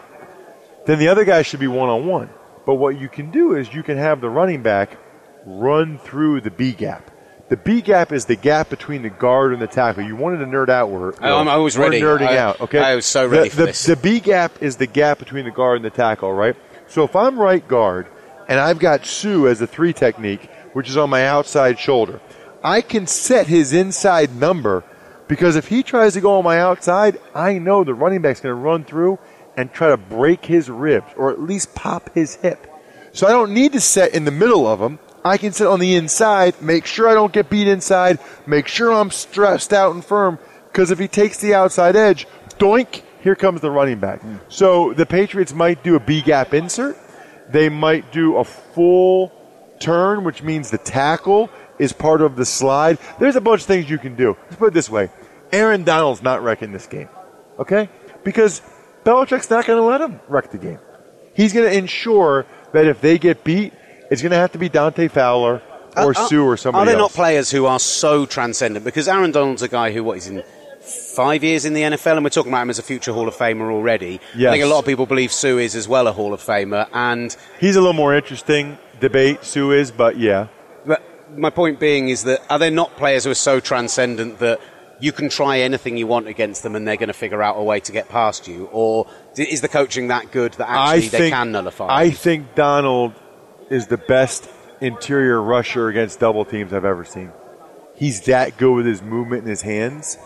Q: Then the other guy should be one on one. But what you can do is you can have the running back run through the B gap. The B gap is the gap between the guard and the tackle. You wanted to nerd out. Where,
A: Oh, I'm always
Q: we're
A: ready.
Q: nerding
A: I-
Q: out. Okay,
A: I was so ready
Q: the,
A: for
Q: the,
A: this.
Q: The B gap is the gap between the guard and the tackle, right? So if I'm right guard and I've got Suh as a three technique, which is on my outside shoulder, I can set his inside number because if he tries to go on my outside, I know the running back's going to run through and try to break his ribs or at least pop his hip. So I don't need to set in the middle of him. I can sit on the inside, make sure I don't get beat inside, make sure I'm stressed out and firm. Because if he takes the outside edge, doink, here comes the running back. Hmm. So the Patriots might do a B gap insert. They might do a full turn, which means the tackle is part of the slide. There's a bunch of things you can do. Let's put it this way Aaron Donald's not wrecking this game. Okay? Because Belichick's not going to let him wreck the game. He's going to ensure that if they get beat, it's going to have to be Dante Fowler or
A: Are-
Q: Suh or somebody
A: Are there
Q: else.
A: not players who are so transcendent? Because Aaron Donald's a guy who, what, he's in five years in the NFL, and we're talking about him as a future Hall of Famer already. I think a lot of people believe Suh is as well a Hall of Famer, and
Q: He's a little more interesting debate, Suh is, but yeah.
A: But my point being is that are there not players who are so transcendent that you can try anything you want against them and they're going to figure out a way to get past you? Or is the coaching that good that actually
Q: I
A: they can nullify?
Q: I think Donald is the best interior rusher against double teams I've ever seen. He's that good with his movement and his hands,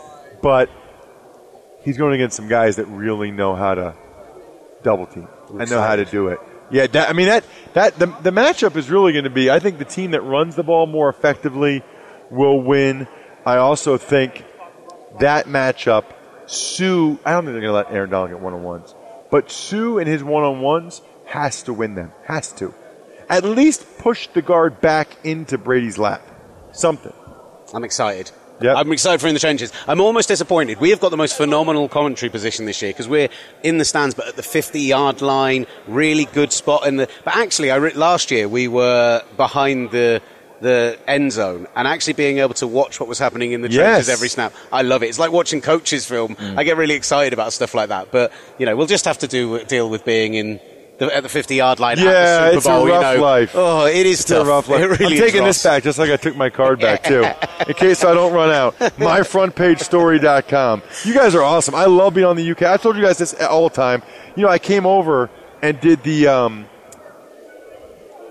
Q: but he's going against some guys that really know how to double team and know how to do it. Yeah, that, I mean that that the, the matchup is really going to be. I think the team that runs the ball more effectively will win. I also think that matchup, Suh. I don't think they're going to let Aaron Donald get one on ones, but Suh and his one on ones has to win them. Has to, at least push the guard back into Brady's lap. Something.
A: I'm excited. I'm excited for in the trenches. I'm almost disappointed. We have got the most phenomenal commentary position this year because we're in the stands, but at the 50 yard line, really good spot in the. But actually, I re- last year we were behind the the end zone and actually being able to watch what was happening in the trenches
Q: Yes.
A: every snap. I love it. It's like watching coaches film. Mm. I get really excited about stuff like that. But you know, we'll just have to do deal with being in. The, at the 50 yard line
Q: Yeah,
A: the
Q: it's a
A: Bowl,
Q: rough
A: you know.
Q: life.
A: Oh, it is
Q: It's
A: tough.
Q: a rough life.
A: It really
Q: I'm taking this back just like I took my card back too, in case I don't run out. MyFrontPageStory.com. You guys are awesome. I love being on the UK. I told you guys this all the time. You know, I came over and did the um,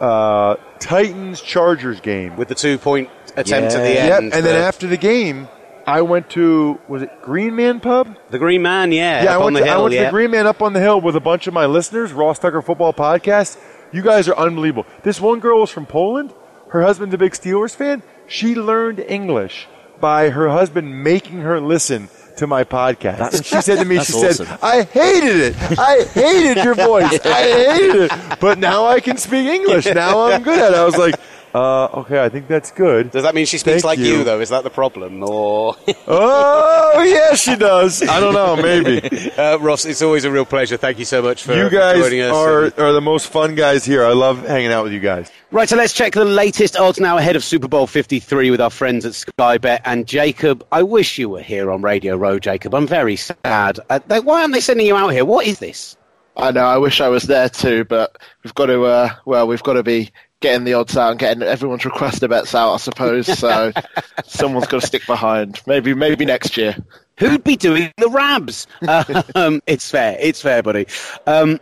Q: uh, Titans Chargers game
A: with the two point attempt at the end, Yep,
Q: and then after the game, I went to was it Green Man Pub?
A: The Green Man, yeah,
Q: yeah. I
A: on
Q: went, to, I
A: hill,
Q: went to the Green Man up on the hill with a bunch of my listeners, Ross Tucker Football Podcast. You guys are unbelievable. This one girl was from Poland. Her husband's a big Steelers fan. She learned English by her husband making her listen to my podcast.
R: That's-
Q: she said to me, she said. I hated it. I hated your voice. I hated it. But now I can speak English. Now I'm good at it. I was like, uh, okay, I think that's good.
A: Does that mean she speaks
Q: Thank
A: like you. though? Is that the problem, or?
Q: oh, yeah, she does. I don't know, maybe.
A: uh, Ross, it's always a real pleasure. Thank you so much for
Q: you guys
A: joining us.
Q: are,
A: And-
Q: are the most fun guys here. I love hanging out with you guys.
A: Right, so let's check the latest odds now ahead of Super Bowl 53 with our friends at Sky Bet. And Jacob, I wish you were here on Radio Row, Jacob. I'm very sad. Uh, they, why aren't they sending you out here? What is this?
S: I know. I wish I was there too, but we've got to. Uh, well, we've got to be getting the odds out and getting everyone's requester bets out, I suppose. So someone's got to stick behind. Maybe, maybe next year.
A: Who'd be doing the Rabs? um, it's fair. It's fair, buddy. Um,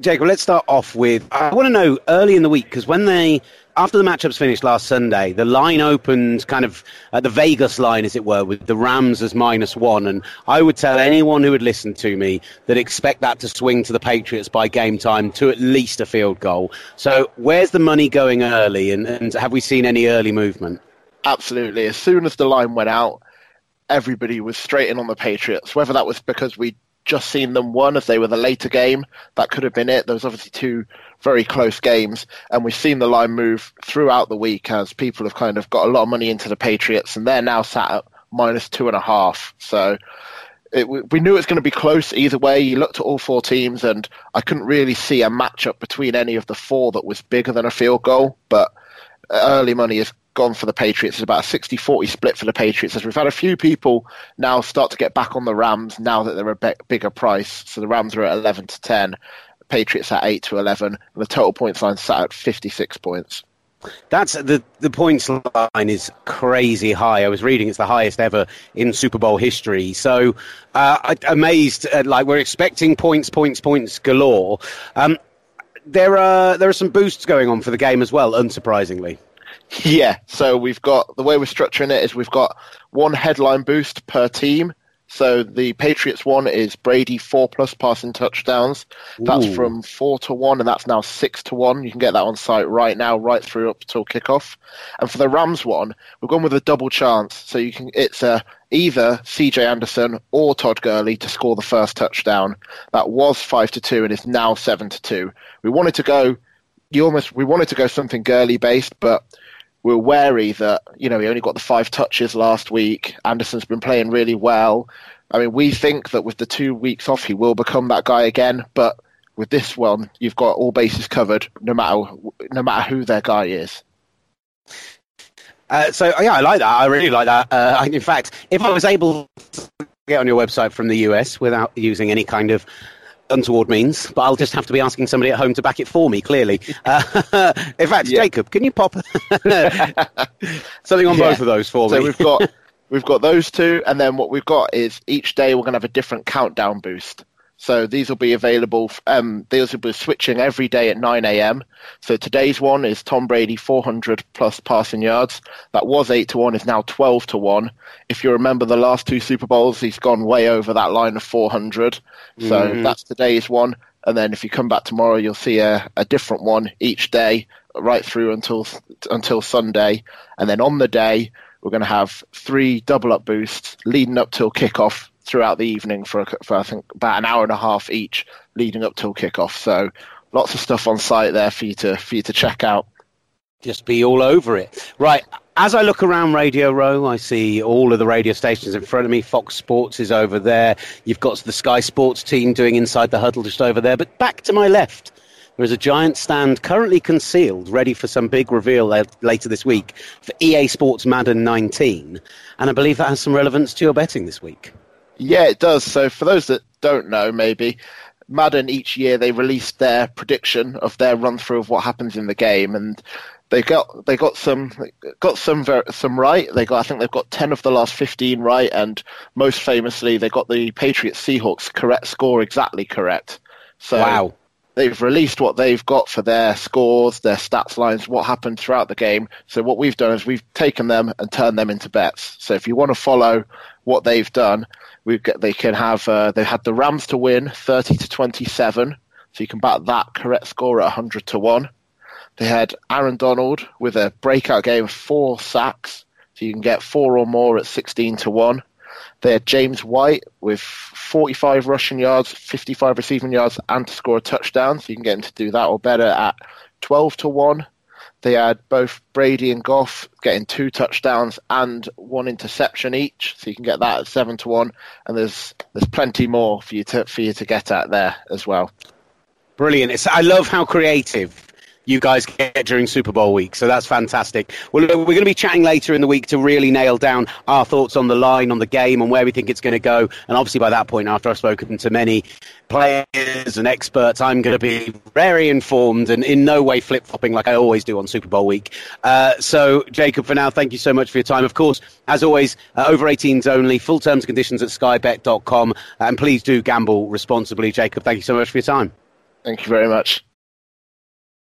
A: Jacob, let's start off with. I want to know early in the week because when they after the matchups finished last Sunday, the line opened kind of at the Vegas line, as it were, with the Rams as minus one. And I would tell anyone who would listen to me that expect that to swing to the Patriots by game time to at least a field goal. So where's the money going early, and, and have we seen any early movement?
S: Absolutely. As soon as the line went out, everybody was straight in on the Patriots. Whether that was because we just seen them one as they were the later game. That could have been it. There was obviously two very close games, and we've seen the line move throughout the week as people have kind of got a lot of money into the Patriots, and they're now sat at minus two and a half. So it, we knew it was going to be close either way. You looked at all four teams, and I couldn't really see a matchup between any of the four that was bigger than a field goal. But uh, early money has gone for the Patriots. It's about a 60 40 split for the Patriots. As we've had a few people now start to get back on the Rams now that they're a be- bigger price. So the Rams are at 11 to 10, Patriots at 8 to 11, and the total points line sat at 56 points.
A: That's the the points line is crazy high. I was reading it's the highest ever in Super Bowl history. So uh, amazed, uh, like we're expecting points, points, points galore. Um, there are there are some boosts going on for the game as well, unsurprisingly.
S: Yeah, so we've got the way we're structuring it is we've got one headline boost per team. So the Patriots one is Brady four plus passing touchdowns. That's
A: Ooh.
S: from four to one, and that's now six to one. You can get that on site right now, right through up till kickoff. And for the Rams one, we've gone with a double chance. So you can it's uh, either C.J. Anderson or Todd Gurley to score the first touchdown. That was five to two, and is now seven to two. We wanted to go. You almost we wanted to go something Gurley based, but we're wary that you know he only got the five touches last week. Anderson's been playing really well. I mean, we think that with the two weeks off, he will become that guy again. But with this one, you've got all bases covered, no matter no matter who their guy is.
A: Uh, so yeah, I like that. I really like that. Uh, in fact, if I was able to get on your website from the US without using any kind of untoward means, but I'll just have to be asking somebody at home to back it for me. Clearly, uh, in fact, Jacob, can you pop something on
S: Yeah.
A: both of those for
S: so
A: me?
S: So we've got we've got those two, and then what we've got is each day we're going to have a different countdown boost. So these will be available. Um, these will be switching every day at 9 a.m. So today's one is Tom Brady 400 plus passing yards. That was eight to one, is now 12 to one. If you remember the last two Super Bowls, he's gone way over that line of 400. So
A: Mhm.
S: that's today's one. And then if you come back tomorrow, you'll see a, a different one each day, right through until until Sunday. And then on the day, we're going to have three double up boosts leading up till kickoff throughout the evening for, for I think about an hour and a half each, leading up till kickoff. So lots of stuff on site there for you to for you to check out.
A: just be all over it. Right. As I look around Radio Row, I see all of the radio stations in front of me. Fox Sports is over there. You've got the Sky Sports team doing Inside the Huddle just over there. But back to my left, there is a giant stand currently concealed, ready for some big reveal later this week for EA Sports Madden 19. And I believe that has some relevance to your betting this week.
S: Yeah, it does. So for those that don't know, maybe Madden each year they release their prediction of their run through of what happens in the game, and they got they got some got some ver- some right. They got I think they've got ten of the last fifteen right, and most famously they got the Patriots Seahawks correct score exactly correct. So
A: Wow.
S: they've released what they've got for their scores, their stats lines, what happened throughout the game. So what we've done is we've taken them and turned them into bets. So if you want to follow what they've done, we've they can have uh, they had the Rams to win thirty to twenty seven. So you can back that correct score at hundred to one. They had Aaron Donald with a breakout game of four sacks. So you can get four or more at sixteen to one. They had James White with 45 rushing yards, 55 receiving yards, and to score a touchdown. So you can get him to do that or better at 12 to 1. They had both Brady and Goff getting two touchdowns and one interception each, so you can get that at seven to one. And there's there's plenty more for you to for you to get at there as well.
A: Brilliant. It's, I love how creative you guys get during Super Bowl week. So that's fantastic. Well, we're going to be chatting later in the week to really nail down our thoughts on the line, on the game, and where we think it's going to go. And obviously, by that point, after I've spoken to many players and experts, I'm going to be very informed and in no way flip flopping like I always do on Super Bowl week. Uh, so, Jacob, for now, thank you so much for your time. Of course, as always, uh, over 18s only, full terms and conditions at skybet.com. And please do gamble responsibly. Jacob, thank you so much for your time.
S: Thank you very much.